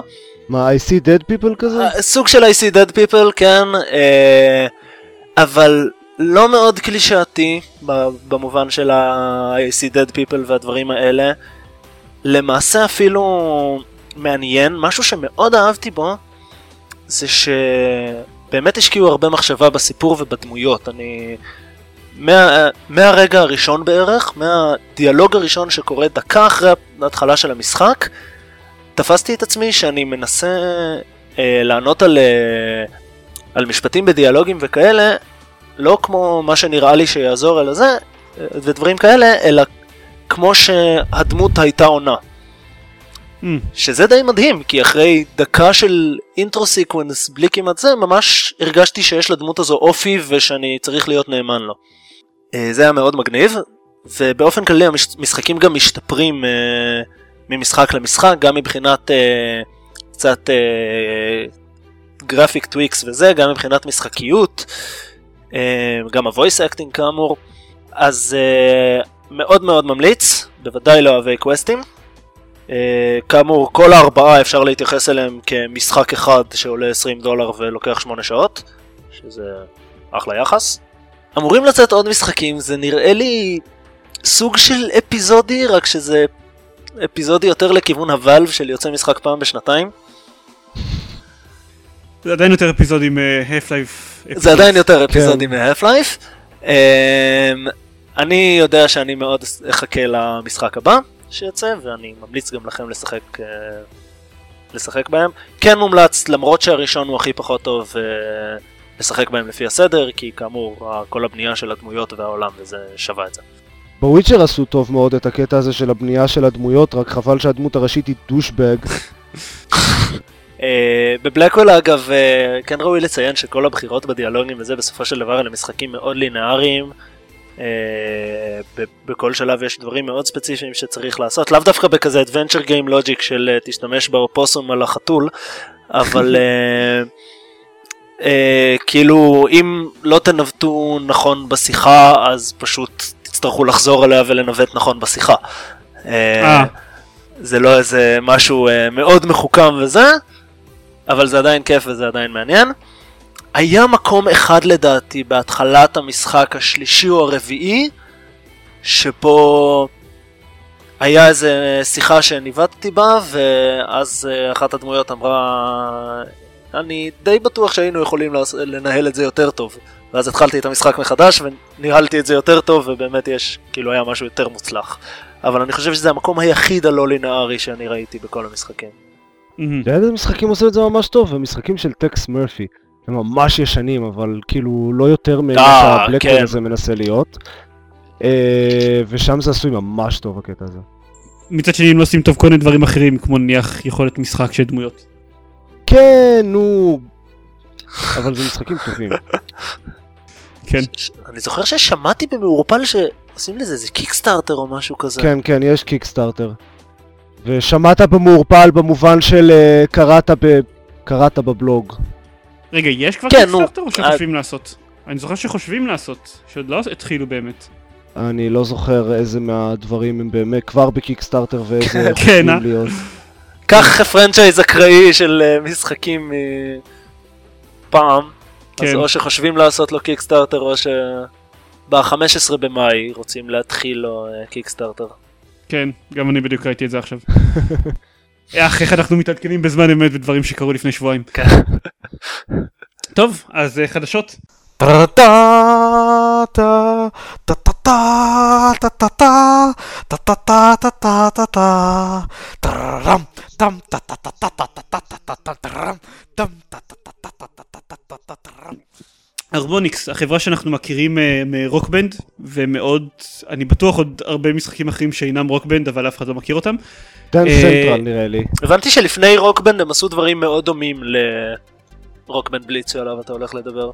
מה, I see dead people כזה? אה, סוג של I see dead people, כן, אה, אבל לא מאוד קלישאתי במובן של ה-I see dead people והדברים האלה. למעשה אפילו מעניין, משהו שמאוד אהבתי בו, זה שבאמת השקיעו הרבה מחשבה בסיפור ובדמויות. אני... מה, מהרגע הראשון בערך, מהדיאלוג הראשון שקורה דקה אחרי ההתחלה של המשחק, תפסתי את עצמי שאני מנסה אה, לענות על, אה, על משפטים בדיאלוגים וכאלה, לא כמו מה שנראה לי שיעזור אלא זה, אה, ודברים כאלה, אלא כמו שהדמות הייתה עונה. ממ. שזה די מדהים, כי אחרי דקה של intro sequence בלי כמעט זה, ממש הרגשתי שיש לדמות הזו אופי ושאני צריך להיות נאמן לו. אה, זה היה מאוד מגניב, ובאופן כללי המשחקים גם משתפרים אה, ממשחק למשחק, גם מבחינת אה, קצת graphic tweaks וזה, גם מבחינת משחקיות, אה, גם ה voice acting כאמור, אז אה, מאוד מאוד ממליץ, בוודאי לאוהבי קווסטים. אה, כאמור, כל הארבעה אפשר להתייחס אליהם כמשחק אחד שעולה 20 דולר ולוקח 8 שעות, שזה אחלה יחס. אמורים לצאת עוד משחקים, זה נראה לי סוג של אפיזודי, רק שזה אפיזודי יותר לכיוון הוואלב של יוצא משחק פעם בשנתיים. זה עדיין יותר אפיזודים מהאף לייף. זה עדיין יותר אפיזודי מהאף לייף. אני יודע שאני מאוד אחכה למשחק הבא. שיוצא, ואני ממליץ גם לכם לשחק, uh, לשחק בהם. כן מומלץ, למרות שהראשון הוא הכי פחות טוב, uh, לשחק בהם לפי הסדר, כי כאמור, כל הבנייה של הדמויות והעולם, וזה שווה את זה. בוויצ'ר עשו טוב מאוד את הקטע הזה של הבנייה של הדמויות, רק חבל שהדמות הראשית היא דושבג. uh, בבלקוול אגב, כן ראוי לציין שכל הבחירות בדיאלוגים וזה בסופו של דבר אלה משחקים מאוד לינאריים. Uh, בכל שלב יש דברים מאוד ספציפיים שצריך לעשות, לאו דווקא בכזה adventure game logic של uh, תשתמש באופוסום על החתול, אבל uh, כאילו אם לא תנווטו נכון בשיחה אז פשוט תצטרכו לחזור אליה ולנווט נכון בשיחה. זה לא איזה משהו מאוד מחוכם וזה, אבל זה עדיין כיף וזה עדיין מעניין. היה מקום אחד לדעתי בהתחלת המשחק השלישי או הרביעי שבו היה איזה שיחה שניווטתי בה ואז אחת הדמויות אמרה אני די בטוח שהיינו יכולים לנהל את זה יותר טוב. ואז התחלתי את המשחק מחדש וניהלתי את זה יותר טוב ובאמת יש כאילו היה משהו יותר מוצלח. אבל אני חושב שזה המקום היחיד הלא לינארי שאני ראיתי בכל המשחקים. איזה משחקים עושים את זה ממש טוב ומשחקים של טקס מרפי הם ממש ישנים, אבל כאילו לא יותר ממה שהבלקמן כן. הזה מנסה להיות. אה, ושם זה עשוי ממש טוב הקטע הזה. מצד שני הם לא עושים טוב כל מיני דברים אחרים, כמו נניח יכולת משחק של דמויות. כן, נו... אבל זה משחקים טובים. כן. אני זוכר ששמעתי במעורפל שעושים לזה איזה Kickstarter או משהו כזה. כן, כן, יש Kickstarter. ושמעת במעורפל במובן של אה, קראת ב... קראת בבלוג. רגע, יש כבר כן. Kickstarter או שחושבים לעשות? אני זוכר שחושבים לעשות, שעוד לא התחילו באמת. אני לא זוכר איזה מהדברים הם באמת כבר ב Kickstarter ואיזה כן, חושבים אה? להיות. קח franchise אקראי של אה, משחקים מפעם, אז כן. או שחושבים לעשות לו קיקסטארטר או ב-15 במאי רוצים להתחיל לו אה, קיקסטארטר. כן, גם אני בדיוק ראיתי את זה עכשיו. אך, איך אנחנו מתעדכנים בזמן אמת בדברים שקרו לפני שבועיים. כן. טוב, אז חדשות. Harmonix, החברה שאנחנו מכירים אה, מ Rock Band, ומאוד, אני בטוח עוד הרבה משחקים אחרים שאינם Rock Band, אבל אף אחד לא מכיר אותם. Dance אה, Central נראה לי. הבנתי שלפני Rock Band הם עשו דברים מאוד דומים ל Rock Band Blitz שעליו אתה הולך לדבר.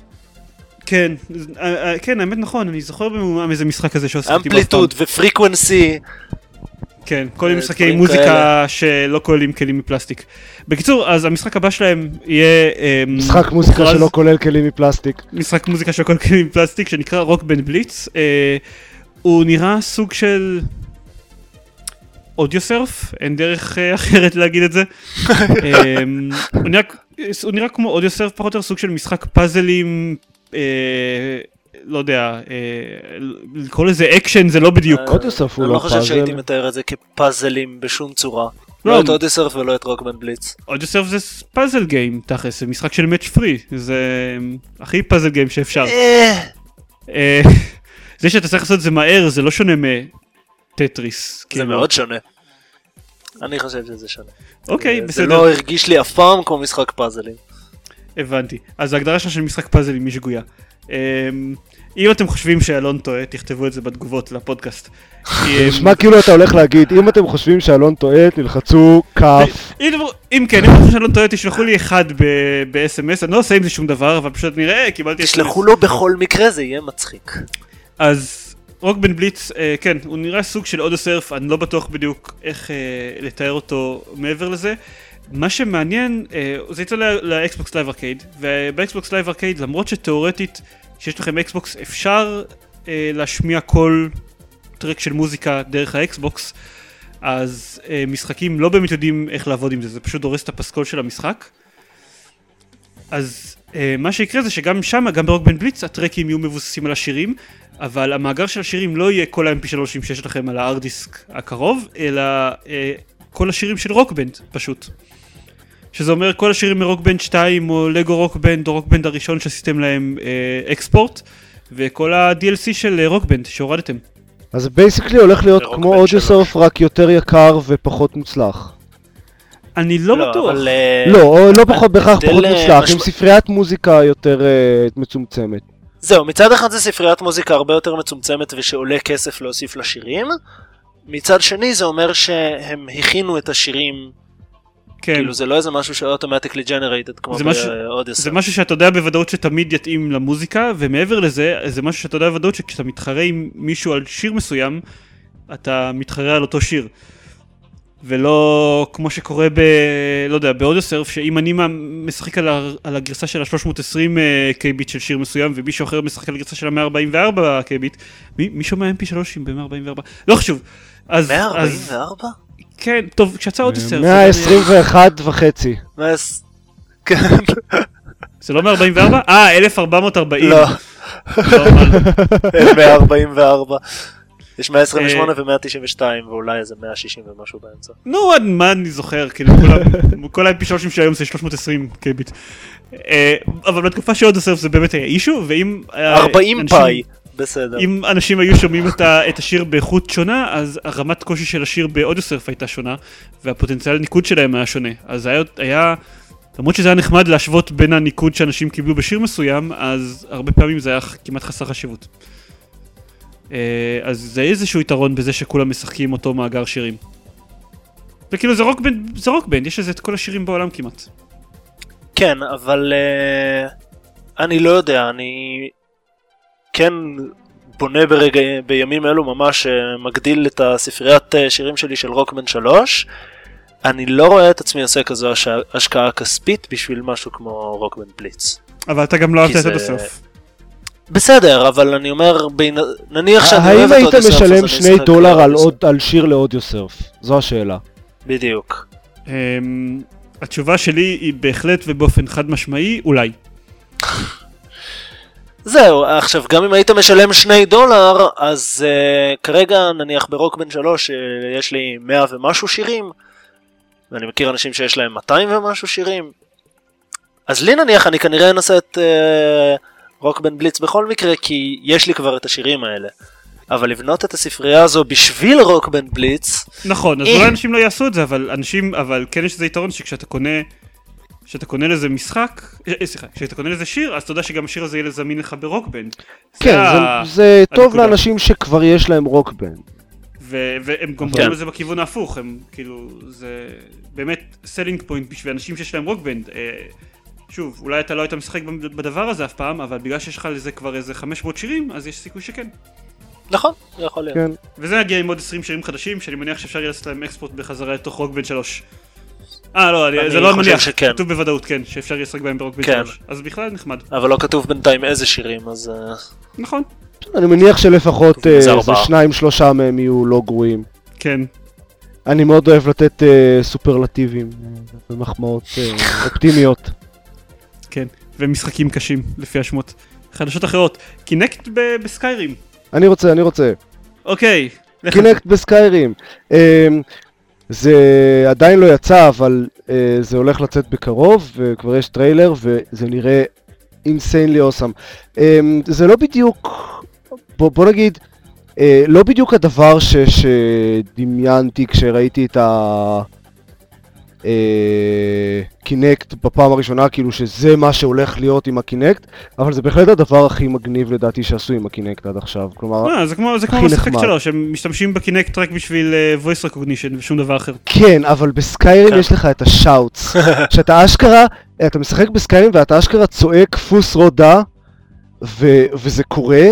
כן, אה, כן, האמת נכון, אני זוכר במעומעם איזה משחק כזה שעשיתי. Amplitude ו Frequency. כן, כל מיני אה, משחקי מוזיקה כאלה. שלא כוללים כלים מפלסטיק. בקיצור, אז המשחק הבא שלהם יהיה... אמ, משחק מוזיקה מוכרז- שלא כולל כלים מפלסטיק. משחק מוזיקה של כל כלים מפלסטיק שנקרא Rock Band Blitz. אה, הוא נראה סוג של Audiosurf, אין דרך אה, אחרת להגיד את זה. אמ, הוא, נראה, הוא נראה כמו Audiosurf פחות או יותר סוג של משחק פאזלים. אה, לא יודע, אה, לקרוא לזה אקשן זה לא בדיוק. אה, Audiosurf הוא אני לא לא חושב שהייתי פאזל. מתאר את זה כפאזלים בשום צורה. לא. לא את Audiosurf ולא את Rock Band Blitz. Audiosurf זה puzzle game תכלס, זה משחק של match three, זה הכי puzzle game שאפשר. אה, אה, זה שאתה צריך לעשות את זה מהר זה לא שונה מטטריס. זה כאילו. מאוד שונה. אני חושב שזה שונה. אוקיי, זה בסדר, לא הרגיש לי אף פעם כמו משחק פאזלים. הבנתי. אז ההגדרה שלך של משחק פאזלים היא שגויה. אם אתם חושבים שאלון טועה, תכתבו את זה בתגובות לפודקאסט. נשמע כאילו אתה הולך להגיד, אם אתם חושבים שאלון טועה, תלחצו כף. אם אם כן, אם אתם חושבים שאלון טועה, תשלחו לי אחד ב-SMS, אני לא עושה עם זה שום דבר, אבל פשוט נראה, קיבלתי... תשלחו לו בכל מקרה זה יהיה מצחיק. אז Rock Band Blitz, אה, כן, הוא נראה סוג של Audiosurf, אני לא בטוח בדיוק איך אה, לתאר אותו מעבר לזה. מה שמעניין, אה, זה יצא ל- ל Xbox Live Arcade, וב Xbox Live Arcade, למרות שתאורטית, כשיש לכם Xbox, אפשר אה, להשמיע כל track של מוזיקה דרך ה Xbox, אז אה, משחקים לא באמת יודעים איך לעבוד עם זה, זה פשוט דורס את הפסקול של המשחק. אז אה, מה שיקרה זה שגם שם, גם ב Rock Band Blitz, הטרקים יהיו מבוססים על השירים, אבל המאגר של השירים לא יהיה כל ה-mp3 שיש לכם על hard disk הקרוב, אלא אה, כל השירים של Rock Band, פשוט. שזה אומר כל השירים מ Rock Band 2 או Lego Rock Band או Rock Band הראשון שעשיתם להם אה, export, וכל ה-DLC של אה, Rock Band שהורדתם. אז basically הולך להיות זה כמו בן Audiosurf, רק יותר יקר ופחות מוצלח. אני לא בטוח. אבל, אה, לא, לא פחות בהכרח פחות אה, מוצלח, עם ספריית מוזיקה יותר אה, מצומצמת. זהו, מצד אחד זה ספריית מוזיקה הרבה יותר מצומצמת ושעולה כסף להוסיף לשירים. מצד שני זה אומר שהם הכינו את השירים, כן. כאילו זה לא איזה משהו ש automatically generated כמו ב Audiosurf. זה משהו שאתה יודע בוודאות שתמיד יתאים למוזיקה, ומעבר לזה, זה משהו שאתה יודע בוודאות שכשאתה מתחרה עם מישהו על שיר מסוים, אתה מתחרה על אותו שיר. ולא כמו שקורה ב... לא יודע, ב Audiosurf, שאם אני משחק על, ה... על הגרסה של ה-320 kbit של שיר מסוים, ומישהו אחר משחק על הגרסה של ה-144 kbit, מי, מי שומע mp3 ב-144? לא חשוב. אז, אז 144? כן, טוב, כשיצא Audiosurf, 121 וחצי. מאז- כן, זה לא 144? אה, 1440. לא, לא, מה- אין 144. יש אה, 128 ו-192 ואולי איזה 160 ומשהו באמצע. נו, עד מה אני זוכר, כאילו, כל ה-MP3 של היום זה 320 קביט. אה, אבל בתקופה של אודוסרף זה באמת היה אישו, ואם... אה, 40 אנשים- פאי, בסדר. אם אנשים היו שומעים את, ה, את השיר באיכות שונה, אז הרמת קושי של השיר באודיוסרף הייתה שונה, והפוטנציאל ניקוד שלהם היה שונה. אז היה, היה, למרות שזה היה נחמד להשוות בין הניקוד שאנשים קיבלו בשיר מסוים, אז הרבה פעמים זה היה כמעט חסר חשיבות. אה, אז זה איזשהו יתרון בזה שכולם משחקים אותו מאגר שירים. וכאילו זה Rock Band, זה Rock Band, יש לזה את כל השירים בעולם כמעט. כן, אבל אה, אני לא יודע, אני כן בונה ברגע, בימים אלו ממש אה, מגדיל את הספריית אה, שירים שלי של רוקמן 3. אני לא רואה את עצמי עושה כזו הש... השקעה כספית בשביל משהו כמו רוקמן בליץ. אבל אתה גם לא אהבת כי את זה- אודוסרף. בסדר, אבל אני אומר, בין... נניח שאני האם אוהב את היית אודיוסרף, אז משלם אני שני דולר על. עוד- על שיר לאודיוסרף? זו השאלה. בדיוק. אמ, התשובה שלי היא בהחלט ובאופן חד משמעי, אולי. זהו, עכשיו גם אם היית משלם שני דולר, אז uh, כרגע נניח ברוק בן שלוש uh, יש לי 100 ומשהו שירים, ואני מכיר אנשים שיש להם 200 ומשהו שירים, אז לי נניח אני כנראה אנסה את uh, רוק בן בליץ בכל מקרה, כי יש לי כבר את השירים האלה. אבל לבנות את הספרייה הזו בשביל רוק בן בליץ, נכון, אז אה. אולי אנשים לא יעשו את זה, אבל אנשים, אבל כן יש איזה יתרון שכשאתה קונה, כשאתה קונה לזה משחק, אה, סליחה, כשאתה קונה לזה שיר, אז אתה יודע שגם השיר הזה יהיה זמין לך ב Rock Band. כן, ה- זה, זה טוב הנקודה. לאנשים שכבר יש להם Rock Band. ו- והם גם כן. בונים את זה בכיוון ההפוך, הם כאילו, זה באמת selling point בשביל אנשים שיש להם Rock Band. אה, שוב, אולי אתה לא היית משחק בדבר הזה אף פעם, אבל בגלל שיש לך לזה כבר איזה 500 שירים, אז יש סיכוי שכן. נכון, זה יכול להיות. כן. וזה יגיע עם עוד 20 שירים חדשים, שאני מניח שאפשר יהיה לעשות להם export בחזרה לתוך Rock Band 3. אה, לא, אני, אני זה לא חושב מניח, שכן. כתוב בוודאות, כן, שאפשר יהיה לשחק בהם ב Rock Band כן. 3. אז בכלל נחמד. אבל לא כתוב בינתיים איזה שירים, אז... אה, נכון, אני מניח שלפחות זה אה. שניים שלושה מהם יהיו לא גרועים. כן. אני מאוד אוהב לתת אה, סופרלטיבים ומחמאות אה, אופטימיות. כן, ומשחקים קשים, לפי השמות. חדשות אחרות, Kinect ב- ב Skyrim. אני רוצה, אני רוצה. אוקיי. לך- Kinect ב Skyrim. אה, זה עדיין לא יצא, אבל אה, זה הולך לצאת בקרוב, וכבר יש טריילר, וזה נראה insanely awesome. אה, זה לא בדיוק, בוא, בוא נגיד, אה, לא בדיוק הדבר ש, שדמיינתי כשראיתי את ה... אה, Kinect בפעם הראשונה, כאילו שזה מה שהולך להיות עם ה Kinect, אבל זה בהחלט הדבר הכי מגניב לדעתי שעשו עם ה Kinect עד עכשיו. כלומר, אה, זה כמו זה כמו נחמד. שלו, שהם משתמשים ב Kinect רק בשביל אה, voice recognition ושום דבר אחר. כן, אבל ב Skyrim כן. יש לך את ה shouts. שאתה אשכרה, אתה משחק ב Skyrim ואתה אשכרה צועק Fus Ro Dah, ו- וזה קורה,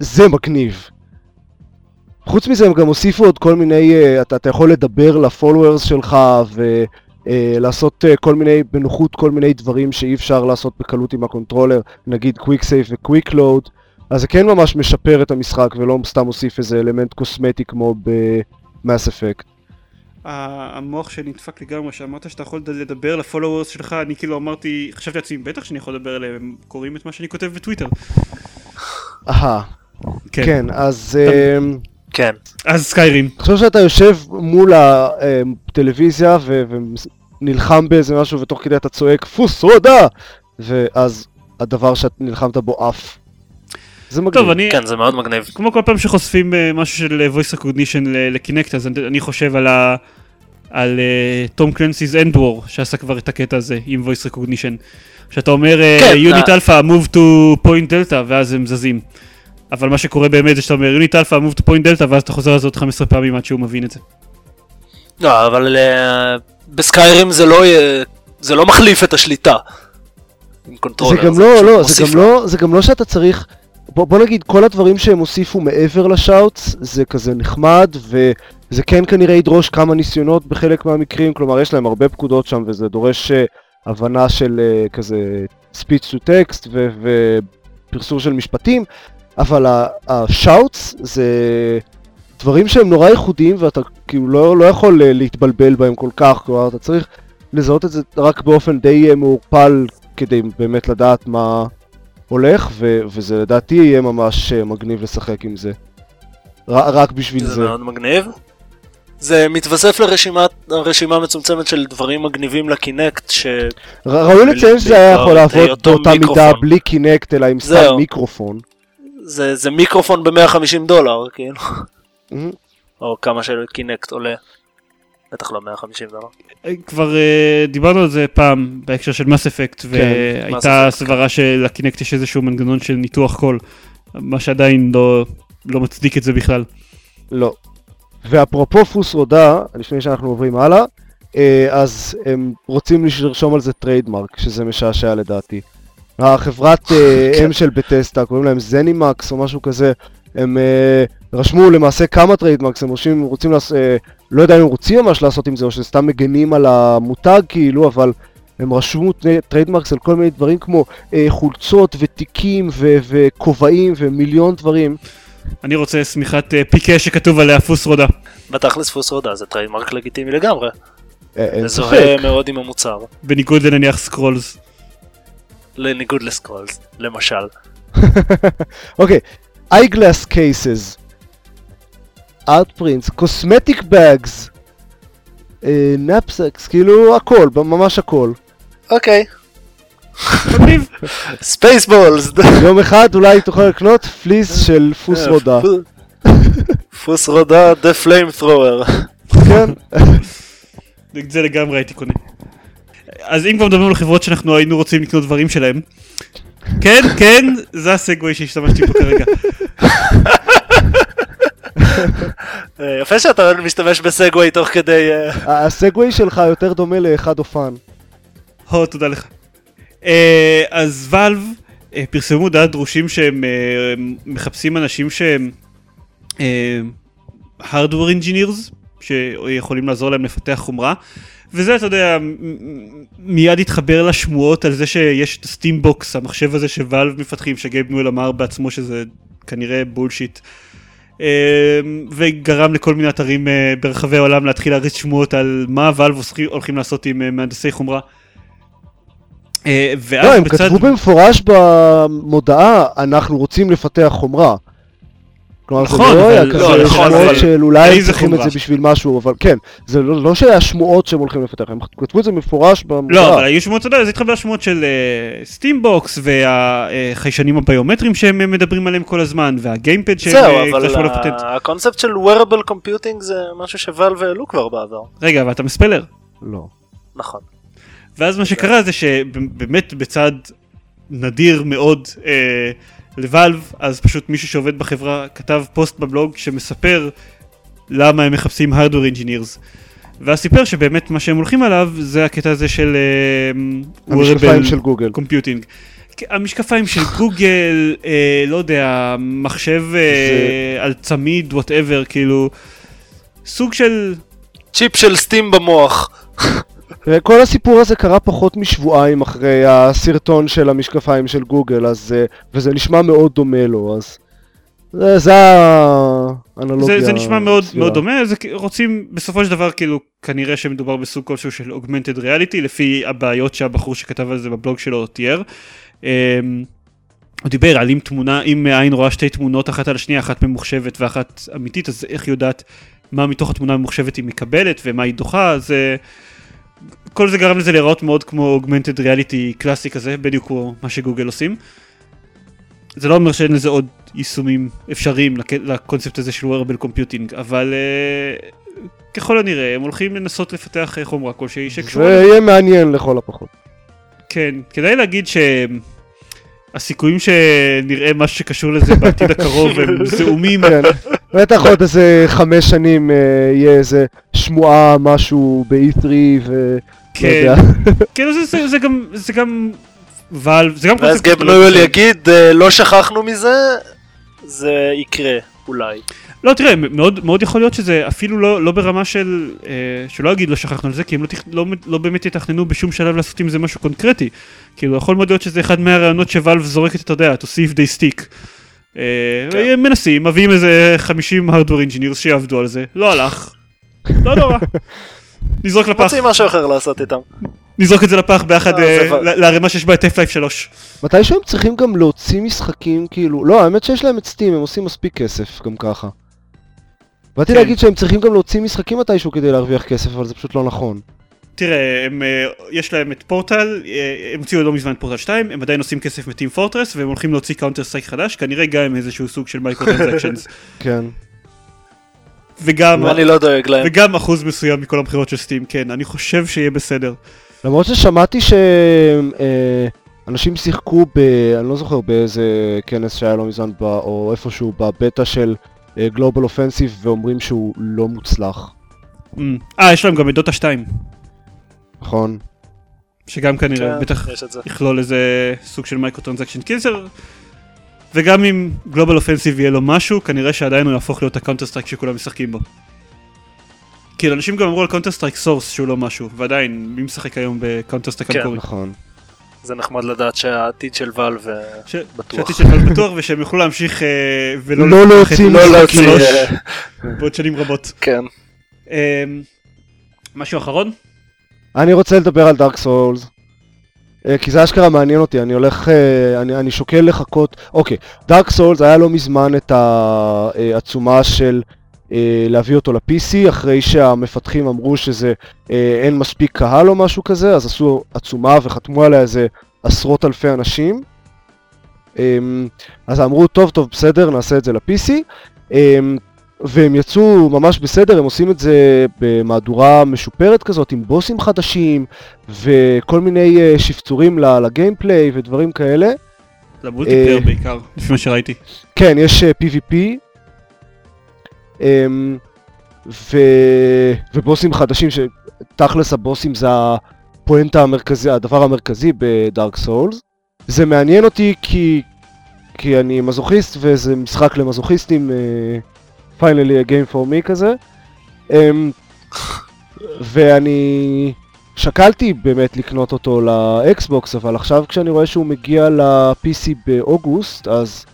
זה מגניב. חוץ מזה הם גם הוסיפו עוד כל מיני, אה, אתה, אתה יכול לדבר ל followers שלך ולעשות כל מיני, בנוחות כל מיני דברים שאי אפשר לעשות בקלות עם ה controller, נגיד quick save ו quick load, אז זה כן ממש משפר את המשחק ולא סתם מוסיף איזה אלמנט קוסמטי כמו במאס אפקט. המוח שלי נדפק לגמרי, שאמרת שאתה יכול לדבר לפולוורס שלך, אני כאילו אמרתי, חשבתי לעצמי, בטח שאני יכול לדבר אליהם, הם קוראים את מה שאני כותב בטוויטר. אהה, כן, אז אמ, כן. אז סקיירים. תחשוב שאתה יושב מול הטלוויזיה ונלחם באיזה משהו ותוך כדי אתה צועק פוס רודה! ואז הדבר שאת נלחמת בו עף. זה מגניב. טוב, אני, כן, זה מאוד מגניב. כמו כל פעם שחושפים אה, משהו של אה, voice recognition ל- ל Kinect, אז אני, אני חושב על ה... על Tom Clancy's EndWar, שעשה כבר את הקטע הזה עם voice recognition. שאתה אומר כן, unit אה. alpha move to point delta ואז הם זזים. אבל מה שקורה באמת זה שאתה אומר unit alpha move to point delta ואז אתה חוזר על זה עוד 15 פעמים עד שהוא מבין את זה. לא, אבל אה, ב Skyrim זה לא יהיה... זה לא מחליף את השליטה. עם זה controller. גם לא, לא, זה גם. לא, זה גם לא שאתה צריך, בוא, בוא נגיד כל הדברים שהם הוסיפו מעבר ל shouts, זה כזה נחמד, וזה כן כנראה ידרוש כמה ניסיונות בחלק מהמקרים, כלומר יש להם הרבה פקודות שם, וזה דורש אה, הבנה של אה, כזה speech to text ו- ופרסור של משפטים, אבל ה shouts זה דברים שהם נורא ייחודיים, ואתה כאילו לא, לא יכול אה, להתבלבל בהם כל כך, כלומר אתה צריך לזהות את זה רק באופן די אה, מעורפל כדי באמת לדעת מה הולך, ו- וזה לדעתי יהיה ממש אה, מגניב לשחק עם זה. ר- רק בשביל זה זה. מאוד מגניב. זה מתווסף לרשימת, רשימה מצומצמת של דברים מגניבים לקינקט, ש... ראוי לציין שזה היה יכול לעבוד באותה מידה. בלי קינקט, אלא עם סתם. מיקרופון. זה, זה מיקרופון ב-150 דולר, כאילו. או כמה ש Kinect עולה. בטח לא 150 דולר. אה, כבר אה, דיברנו על זה פעם בהקשר של Mass Effect, והייתה סברה של Kinect יש איזשהו מנגנון של ניתוח קול, מה שעדיין לא, לא מצדיק את זה בכלל. לא. ואפרופו Fus Ro Dah, לפני שאנחנו עוברים הלאה, אה, אז הם רוצים לרשום על זה trademark, שזה משעשע לדעתי. החברת אה, כן. אם של Bethesda, קוראים להם ZeniMax או משהו כזה, הם אה, רשמו למעשה כמה trademarks, הם רוצים, רוצים לעש, אה, לא יודע אם הם רוצים ממש לעשות עם זה, או שסתם מגנים על המותג כאילו, אבל הם רשמו tra- trademarks על כל מיני דברים כמו אה, חולצות ותיקים ו- וכובעים ומיליון דברים. אני רוצה שמיכת אה, פיקה שכתוב עליה Fus Ro Dah. בתכלס Fus Ro Dah זה trademark לגיטימי לגמרי. אין זה ספק. זוהה מאוד עם המוצר. בניגוד לנניח Scrolls. לניגוד ל Scrolls, למשל. אוקיי, eyeglass cases, art prints, cosmetic bags, knapsacks, כאילו הכל, ממש הכל. אוקיי. מגניב. Spaceballs. יום אחד אולי תוכל לקנות פליס של Fus Ro Dah. פוס רודה, the flamethrower. כן. את זה לגמרי הייתי קונה. אז אם כבר מדברים על חברות שאנחנו היינו רוצים לקנות דברים שלהם, כן, כן, זה הסגווי שהשתמשתי בו כרגע. אה, יפה שאתה משתמש בסגווי תוך כדי... אה, הסגווי שלך יותר דומה לאחד אופן. הו, תודה לך. אה, אז ואלב פרסמו דעת דרושים שהם מחפשים אנשים שהם hardware engineers, שיכולים לעזור להם לפתח חומרה. וזה, אתה יודע, מיד התחבר לשמועות על זה שיש את ה Steambox, המחשב הזה ש Valve מפתחים, ש Gabe Newell אמר בעצמו שזה כנראה bullshit. אמ, וגרם לכל מיני אתרים אה, ברחבי העולם להתחיל להריץ שמועות על מה Valve הולכים לעשות עם אה, מהנדסי חומרה. אה, לא, הם בצד... כתבו במפורש במודעה, אנחנו רוצים לפתח חומרה. כלומר, נכון, זה לא היה כזה לא, נכון, שמועות של אולי הם צריכים את זה בשביל משהו, אבל כן, זה לא, לא שהיה שמועות שהם הולכים לפתח, הם כתבו את זה במפורש במודעה. לא, אבל היו שמועות, אתה יודע, זה התחבר שמועות של Steambox uh, והחיישנים הביומטריים שהם מדברים עליהם כל הזמן, וה gamepad שהם. זהו, אבל הקונספט של wearable computing זה משהו ש Valve העלו כבר בעבר. רגע, אבל אתה מספיילר. לא. נכון. ואז מה שקרה זה שבאמת בצעד נדיר מאוד, אה, ל Valve, אז פשוט מישהו שעובד בחברה כתב פוסט בבלוג שמספר למה הם מחפשים hardware engineers. ואז סיפר שבאמת מה שהם הולכים עליו זה הקטע הזה של uh, המשקפיים של גוגל. computing. המשקפיים של גוגל, אה, לא יודע, מחשב אה, זה... על צמיד, whatever, כאילו, סוג של... צ'יפ של סטים במוח. כל הסיפור הזה קרה פחות משבועיים אחרי הסרטון של המשקפיים של גוגל, אז, אה, וזה נשמע מאוד דומה לו, אז זה, זה האנלוגיה. זה, זה נשמע מאוד, מאוד דומה, זה רוצים בסופו של דבר כאילו כנראה שמדובר בסוג כלשהו של אוגמנטד ריאליטי, לפי הבעיות שהבחור שכתב על זה בבלוג שלו תיאר. אמ, הוא דיבר על אם תמונה, אם העין רואה שתי תמונות אחת על השנייה, אחת ממוחשבת ואחת אמיתית, אז איך היא יודעת מה מתוך התמונה הממוחשבת היא מקבלת ומה היא דוחה, זה... כל זה גרם לזה להיראות מאוד כמו אוגמנטד ריאליטי קלאסי כזה, בדיוק כמו מה שגוגל עושים. זה לא אומר שאין לזה עוד יישומים אפשריים לקונספט הזה של wearable computing, אבל uh, ככל הנראה הם הולכים לנסות לפתח חומרה כלשהי שקשורה... זה יהיה מעניין לכל הפחות. כן, כדאי להגיד שהסיכויים שנראה משהו שקשור לזה בעתיד הקרוב הם זעומים. בטח עוד איזה חמש שנים אה, יהיה איזה שמועה משהו ב-E3 ו... כן, כאילו זה גם, זה גם ואלב, זה גם ואז גב נויול יגיד, אה, לא שכחנו מזה, זה יקרה, אולי. לא, תראה, מאוד, מאוד יכול להיות שזה אפילו לא, לא ברמה של, אה, שלא אגיד לא שכחנו על זה, כי הם לא, לא, לא באמת יתכננו בשום שלב לעשות עם זה משהו קונקרטי. כאילו, יכול מאוד להיות שזה אחד מהרעיונות שוואלב זורקת, אתה יודע, to see if they stick. אה, כן. מנסים, מביאים איזה 50 hardware engineers שיעבדו על זה, לא הלך, לא נורא. נזרוק לפח. מוצאים משהו אחר לעשות איתם. נזרוק את זה לפח ביחד אה, אה, לערימה שיש בה את F-Life 3. מתישהו הם צריכים גם להוציא משחקים כאילו, לא האמת שיש להם את סטים, הם עושים מספיק כסף גם ככה. באתי כן. להגיד שהם צריכים גם להוציא משחקים מתישהו כדי להרוויח כסף, אבל זה פשוט לא נכון. תראה, הם, אה, יש להם את פורטל, הם הוציאו לא מזמן את פורטל 2, הם עדיין עושים כסף מ Team Fortress, והם הולכים להוציא Counter-Strike חדש, כנראה גם איזשהו סוג של micro transactions. כן. וגם, אני לא דואג להם. וגם אחוז מסוים מכל המכירות של Steam, כן, אני חושב שיהיה בסדר. למרות ששמעתי שאנשים שיחקו ב... אני לא זוכר באיזה כנס שהיה לא מזמן, ב... או איפשהו בבטא של Global Offensive, ואומרים שהוא לא מוצלח. Mm. אה, יש להם גם את דוטה 2. נכון. שגם כנראה, כן, בטח יכלול איזה סוג של micro transaction קיצר. וגם אם Global Offensive יהיה לו משהו, כנראה שעדיין הוא יהפוך להיות ה Counter-Strike שכולם משחקים בו. כאילו אנשים גם אמרו על Counter-Strike Source שהוא לא משהו, ועדיין, מי משחק היום ב Counter-Strike כן, המקורי? נכון. זה נחמד לדעת שהעתיד של Valve אה, ש... בטוח. שהעתיד של Valve בטוח ושהם יוכלו להמשיך אה, ולא לא להוציא לא להוציא בעוד שנים רבות. כן. אה, משהו אחרון? אני רוצה לדבר על דארק סולס. אה, כי זה אשכרה מעניין אותי, אני הולך, אה, אני, אני שוקל לחכות, אוקיי, דארק סולס היה לא מזמן את העצומה של אה, להביא אותו ל-PC, אחרי שהמפתחים אמרו שזה אין מספיק קהל או משהו כזה, אז עשו עצומה וחתמו עליה איזה עשרות אלפי אנשים. אמ, אז אמרו, טוב, טוב, בסדר, נעשה את זה ל-PC. אמ, והם יצאו ממש בסדר, הם עושים את זה במהדורה משופרת כזאת, עם בוסים חדשים, וכל מיני uh, שפצורים ל gameplay ודברים כאלה. ל multiplayer uh, בעיקר, לפי מה שראיתי. כן, יש PvP. Um, ו... ובוסים חדשים, שתכלס הבוסים זה הפואנטה המרכזי, הדבר המרכזי ב Dark Souls. זה מעניין אותי כי, כי אני מזוכיסט וזה משחק למזוכיסטים. Uh, finally a game for me כזה. Um, ואני שקלתי באמת לקנות אותו לאקסבוקס, אבל עכשיו כשאני רואה שהוא מגיע ל-PC באוגוסט, אז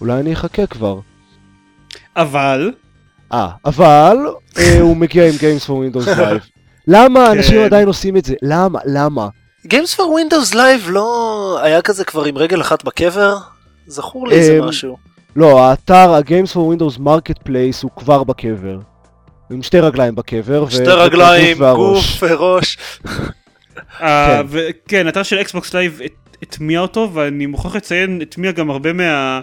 אולי אני אחכה כבר. אבל... אה, אבל אה, הוא מגיע עם Games for Windows Live. למה כן. אנשים עדיין עושים את זה? למה? למה? Games for Windows Live לא היה כזה כבר עם רגל אחת בקבר? זכור לי איזה אמ, משהו. לא, האתר, ה-Games for Windows Marketplace הוא כבר בקבר. עם שתי רגליים בקבר. שתי רגליים, גוף וראש. אה, כן, אתר של Xbox Live הטמיע אותו, ואני מוכרח לציין, הטמיע גם הרבה מה...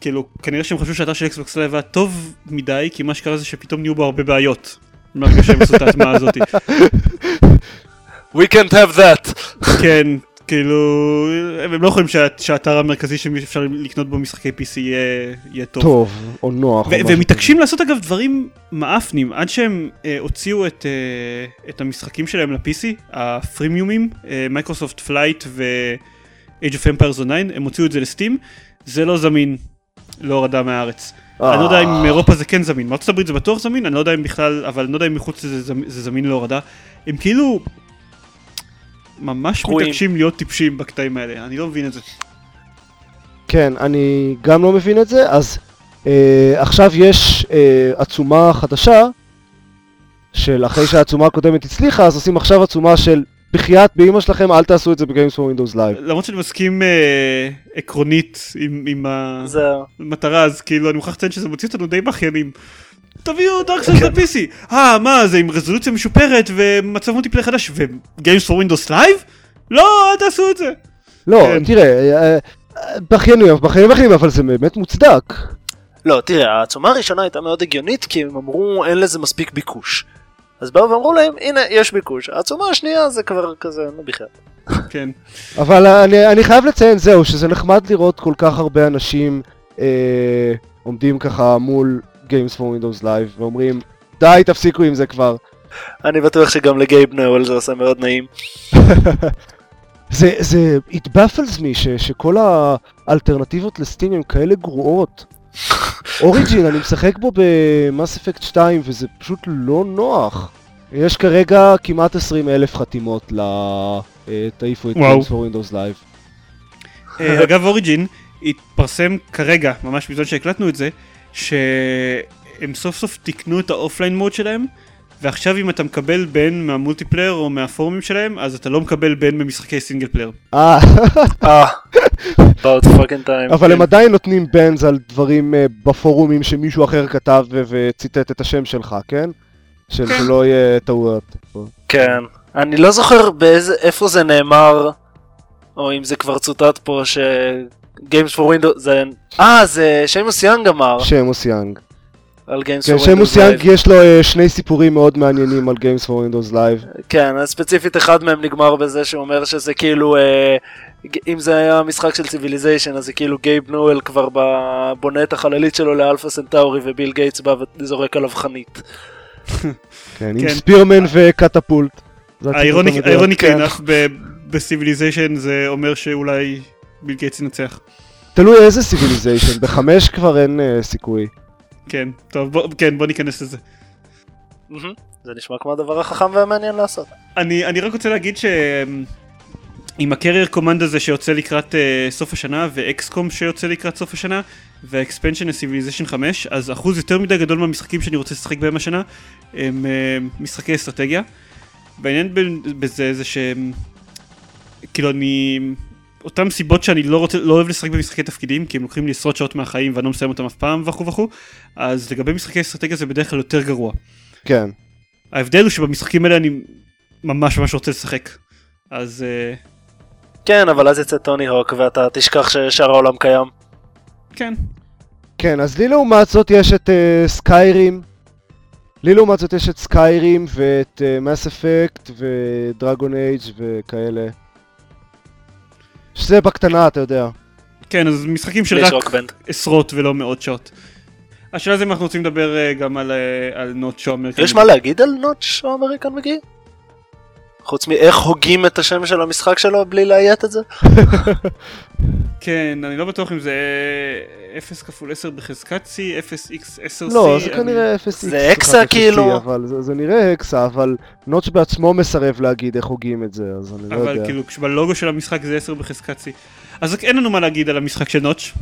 כאילו, כנראה שהם חשבו שהאתר של Xbox Live היה טוב מדי, כי מה שקרה זה שפתאום נהיו בו הרבה בעיות. מהרגע שהם עשו את ההטמעה הזאתי. We can't have that. כן, כאילו, הם לא יכולים שהאתר המרכזי שאפשר לקנות בו משחקי PC יהיה, יהיה טוב. טוב, או נוח. והם מתעקשים לעשות אגב דברים מעפנים, עד שהם אה, הוציאו את, אה, את המשחקים שלהם ל-PC, הפרימיומים, Microsoft Flight ו-Age of Empires Online, הם הוציאו את זה ל Steam, זה לא זמין להורדה מהארץ. אני לא יודע אם מאירופה אה. זה כן זמין, מארצות הברית זה בטוח זמין, אני לא יודע אם בכלל, אבל אני לא יודע אם מחוץ לזה זה זמין להורדה. הם כאילו ממש קרויים. מתעקשים להיות טיפשים בקטעים האלה, אני לא מבין את זה. כן, אני גם לא מבין את זה, אז אה, עכשיו יש אה, עצומה חדשה, של אחרי שהעצומה הקודמת הצליחה, אז עושים עכשיו עצומה של בחייאת באמא שלכם, אל תעשו את זה ב Games for Windows Live. למרות שאני מסכים אה, עקרונית עם, עם המטרה, אז כאילו אני מוכרח לציין שזה מוציא אותנו די בכיינים. תביאו Dark Souls ל-PC. אה, מה, זה עם רזולוציה משופרת ומצב multiplayer חדש ו Games for Windows Live? לא, אל תעשו את זה. לא, כן. תראה, אה, אה, בכיינים, בכיינים בכיינים, אבל זה באמת מוצדק. לא, תראה, העצומה הראשונה הייתה מאוד הגיונית כי הם אמרו אין לזה מספיק ביקוש. אז באו ואמרו להם, הנה, יש ביקוש. העצומה השנייה זה כבר כזה, נו בכלל. כן. אבל אני, אני חייב לציין, זהו, שזה נחמד לראות כל כך הרבה אנשים אה, עומדים ככה מול Games for Windows Live ואומרים די תפסיקו עם זה כבר. אני בטוח שגם לגייב נאול זה עושה מאוד נעים. זה, זה, it baffles me ש, שכל האלטרנטיבות לסטים הן כאלה גרועות. אוריג'ין, אני משחק בו במאס אפקט 2 וזה פשוט לא נוח. יש כרגע כמעט 20 אלף חתימות ל... תעיפו את Games for Windows Live. אה, אגב Origin התפרסם כרגע, ממש בזמן שהקלטנו את זה, שהם סוף סוף תיקנו את ה offline mode שלהם, ועכשיו אם אתה מקבל ban מה multiplayer או מהפורומים שלהם, אז אתה לא מקבל ban במשחקי single player. אה. אה. about fucking time. אבל הם. עדיין נותנים bans על דברים אה, בפורומים שמישהו אחר כתב וציטט את השם שלך, כן? שלא כן. יהיה טעויות. כן. אני לא זוכר איפה זה נאמר, או אם זה כבר צוטט פה, ש... Games for Windows, זה... אה, זה שיימוס יאנג אמר. שיימוס יאנג. על Games כן, for Windows Live. שיימוס יאנג יש לו אה, שני סיפורים מאוד מעניינים על Games for Windows Live. כן, אז ספציפית אחד מהם נגמר בזה שהוא אומר שזה כאילו, אה, אם זה היה משחק של Civilization, אז זה כאילו גייב ניואל כבר בונה את החללית שלו לאלפא סנטאורי וביל גייטס בא וזורק עליו חנית. כן, עם כן. Spearman ו Catapult. האירוני קיינח ב Civilization זה אומר שאולי ביל גייטס ינצח. תלוי איזה Civilization, בחמש כבר אין אה, סיכוי. כן, טוב, בוא, כן, בוא ניכנס לזה. זה נשמע כמו הדבר החכם והמעניין לעשות. אני, אני רק רוצה להגיד ש... עם ה Carrier Command הזה שיוצא לקראת אה, סוף השנה ואקסקום שיוצא לקראת סוף השנה והאקספנשן לסיביליזיישן 5 אז אחוז יותר מדי גדול מהמשחקים שאני רוצה לשחק בהם השנה הם uh, משחקי אסטרטגיה. והעניין בזה זה שהם כאילו אני... אותם סיבות שאני לא, רוצה, לא אוהב לשחק במשחקי תפקידים, כי הם לוקחים לי עשרות שעות מהחיים ואני לא מסיים אותם אף פעם וכו' וכו', אז לגבי משחקי אסטרטגיה זה בדרך כלל יותר גרוע. כן. ההבדל הוא שבמשחקים האלה אני ממש ממש רוצה לשחק. אז אה, כן, אבל אז יצא Tony Hawk ואתה תשכח ששאר העולם קיים. כן. כן, אז לי לעומת זאת יש את uh, סקיירים. לי לעומת זאת יש את Skyrim ואת Mass Effect ו Dragon Age וכאלה. שזה בקטנה, אתה יודע. כן, אז משחקים של רק. עשרות ולא מאות שעות. השאלה זה אם אנחנו רוצים לדבר אה, גם על, אה, על נוטש או אמריקן. יש מה להגיד על נוטש או אמריקן מגי? חוץ מאיך הוגים את השם של המשחק שלו בלי לאיית את זה? כן, אני לא בטוח אם זה 0 כפול 10 בחזקת C, 0x10C. לא, זה אני- כנראה 0x. זה הקסה, כאילו. אבל זה, זה נראה הקסה, אבל נוטש בעצמו מסרב להגיד איך הוגים את זה, אז אני לא אבל יודע. כאילו בלוגו של המשחק זה 10 בחזקת C. אז אין לנו מה להגיד על המשחק של נוטש.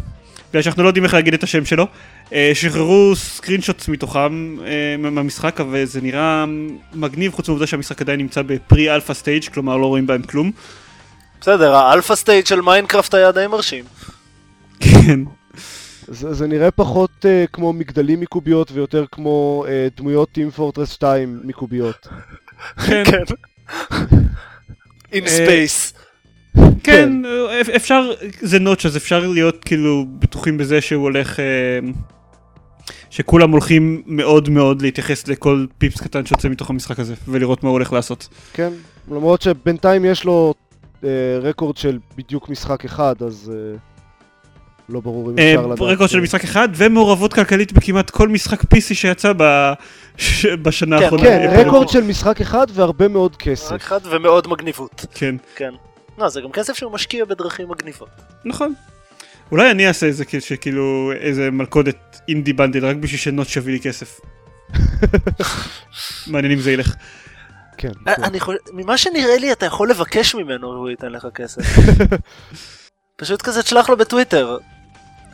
בגלל שאנחנו לא יודעים איך להגיד את השם שלו. אה, שחררו סקרינשוטס מתוכם אה, מהמשחק, אבל זה נראה מגניב חוץ מהעובדה שהמשחק עדיין נמצא ב pre-alpha stage, כלומר לא רואים בהם כלום. בסדר, ה alpha stage של Minecraft היה די מרשים. כן. זה, זה נראה פחות אה, כמו מגדלים מקוביות ויותר כמו uh, דמויות Team Fortress 2 מקוביות. כן. In אה, space. כן, אפשר, זה נוטש אז אפשר להיות כאילו בטוחים בזה שהוא הולך, אה, שכולם הולכים מאוד מאוד להתייחס לכל פיפס קטן שיוצא מתוך המשחק הזה ולראות מה הוא הולך לעשות. כן? למרות שבינתיים יש לו uh, רקורד של בדיוק משחק אחד, אז uh, לא ברור אם אה, אפשר לדעת. רקורד של אה, משחק אחד ומעורבות כלכלית בכמעט כל משחק PC שיצא ב- בשנה כן, האחרונה. כן, אה, רקורד של משחק אחד והרבה מאוד כסף. רק אחד ומאוד מגניבות. כן, כן. לא, זה גם כסף שהוא משקיע בדרכים מגניבות. נכון. אולי אני אעשה איזה כאילו- שכאילו איזה מלכודת אינדי בנדל רק בשביל שנוט יביא לי כסף. מעניין אם זה ילך. כן. אה. אני חושב, ממה שנראה לי אתה יכול לבקש ממנו והוא ייתן לך כסף. פשוט כזה תשלח לו בטוויטר.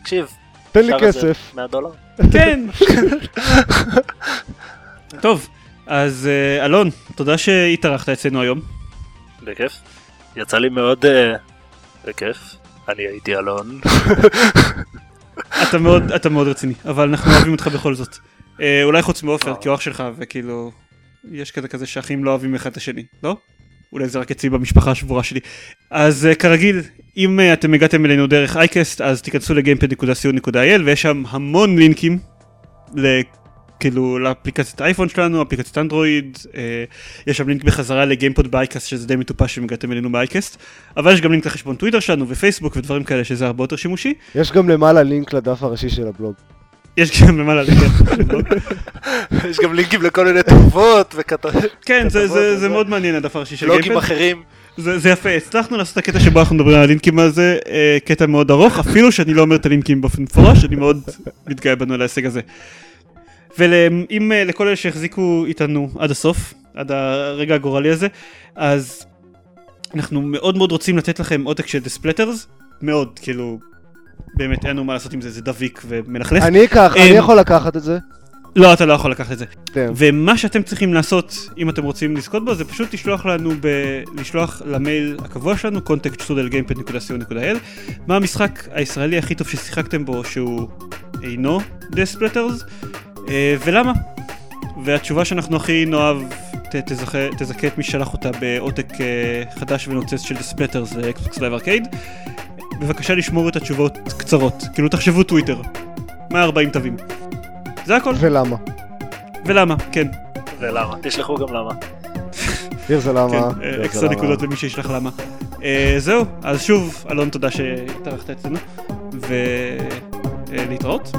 תקשיב, תן לי כסף. 100 דולר. כן. טוב, אז אה, אלון, תודה שהתארחת אצלנו היום. בכיף. יצא לי מאוד אה, בכיף. אני הייתי אלון. אתה מאוד, אתה מאוד רציני, אבל אנחנו אוהבים אותך בכל זאת. אה, אולי חוץ מעופר, כי הוא אח שלך, וכאילו, יש כזה כזה שאחים לא אוהבים אחד את השני, לא? אולי זה רק אצלי במשפחה השבורה שלי. אז אה, כרגיל, אם אה, אתם הגעתם אלינו דרך אייקסט, אז תיכנסו לגיימפד.co.il ויש שם המון לינקים, כאילו לאפליקציית האייפון שלנו, אפליקציית אנדרואיד, אה, יש שם לינק בחזרה לגיימפוד ב iCast שזה די מטופש אם הגעתם אלינו ב iCast, אבל יש גם לינק לחשבון טוויטר שלנו ופייסבוק ודברים כאלה שזה הרבה יותר שימושי. יש גם למעלה לינק לדף הראשי של הבלוג. יש גם למעלה לינק. יש גם לינקים לכל מיני תגובות וכתבות. כן, זה- זה. זה מאוד מעניין הדף הראשי של בלוגים גיימפוד. אחרים. זה זה יפה, הצלחנו לעשות את הקטע שבו אנחנו מדברים על הלינקים הזה, אה, קטע מאוד ארוך, אפילו שאני לא אומר את הלינקים באופן מפורש, אני מאוד מתגאה בנו על ההישג הזה. ואם לכל אלה שהחזיקו איתנו עד הסוף, עד הרגע הגורלי הזה, אז אנחנו מאוד מאוד רוצים לתת לכם עותק של Splatters, מאוד, כאילו, באמת אין לנו מה לעשות עם זה, זה דביק ומלכלך. אני אקח, אני אמ, יכול לקחת את זה. לא, אתה לא יכול לקחת את זה. כן. ומה שאתם צריכים לעשות, אם אתם רוצים לזכות בו, זה פשוט לשלוח לנו, ב... לשלוח למייל הקבוע שלנו, contact.gamepad.co.il, מה המשחק הישראלי הכי טוב ששיחקתם בו, שהוא אינו אה, ולמה. והתשובה שאנחנו הכי נאהב, תזכה, את מי ששלח אותה בעותק אה, חדש ונוצץ של The Splatters ל Xbox Live Arcade. בבקשה לשמור את התשובות קצרות, כאילו תחשבו טוויטר, 140 תווים. זה הכל, ולמה? ולמה, כן. ולמה? תשלחו גם למה. תראה זה למה. כן, אה, זה אקסטרה למה. נקודות למי שישלח למה. אה, זהו, אז שוב, אלון, תודה שהתארחת אצלנו, ולהתראות.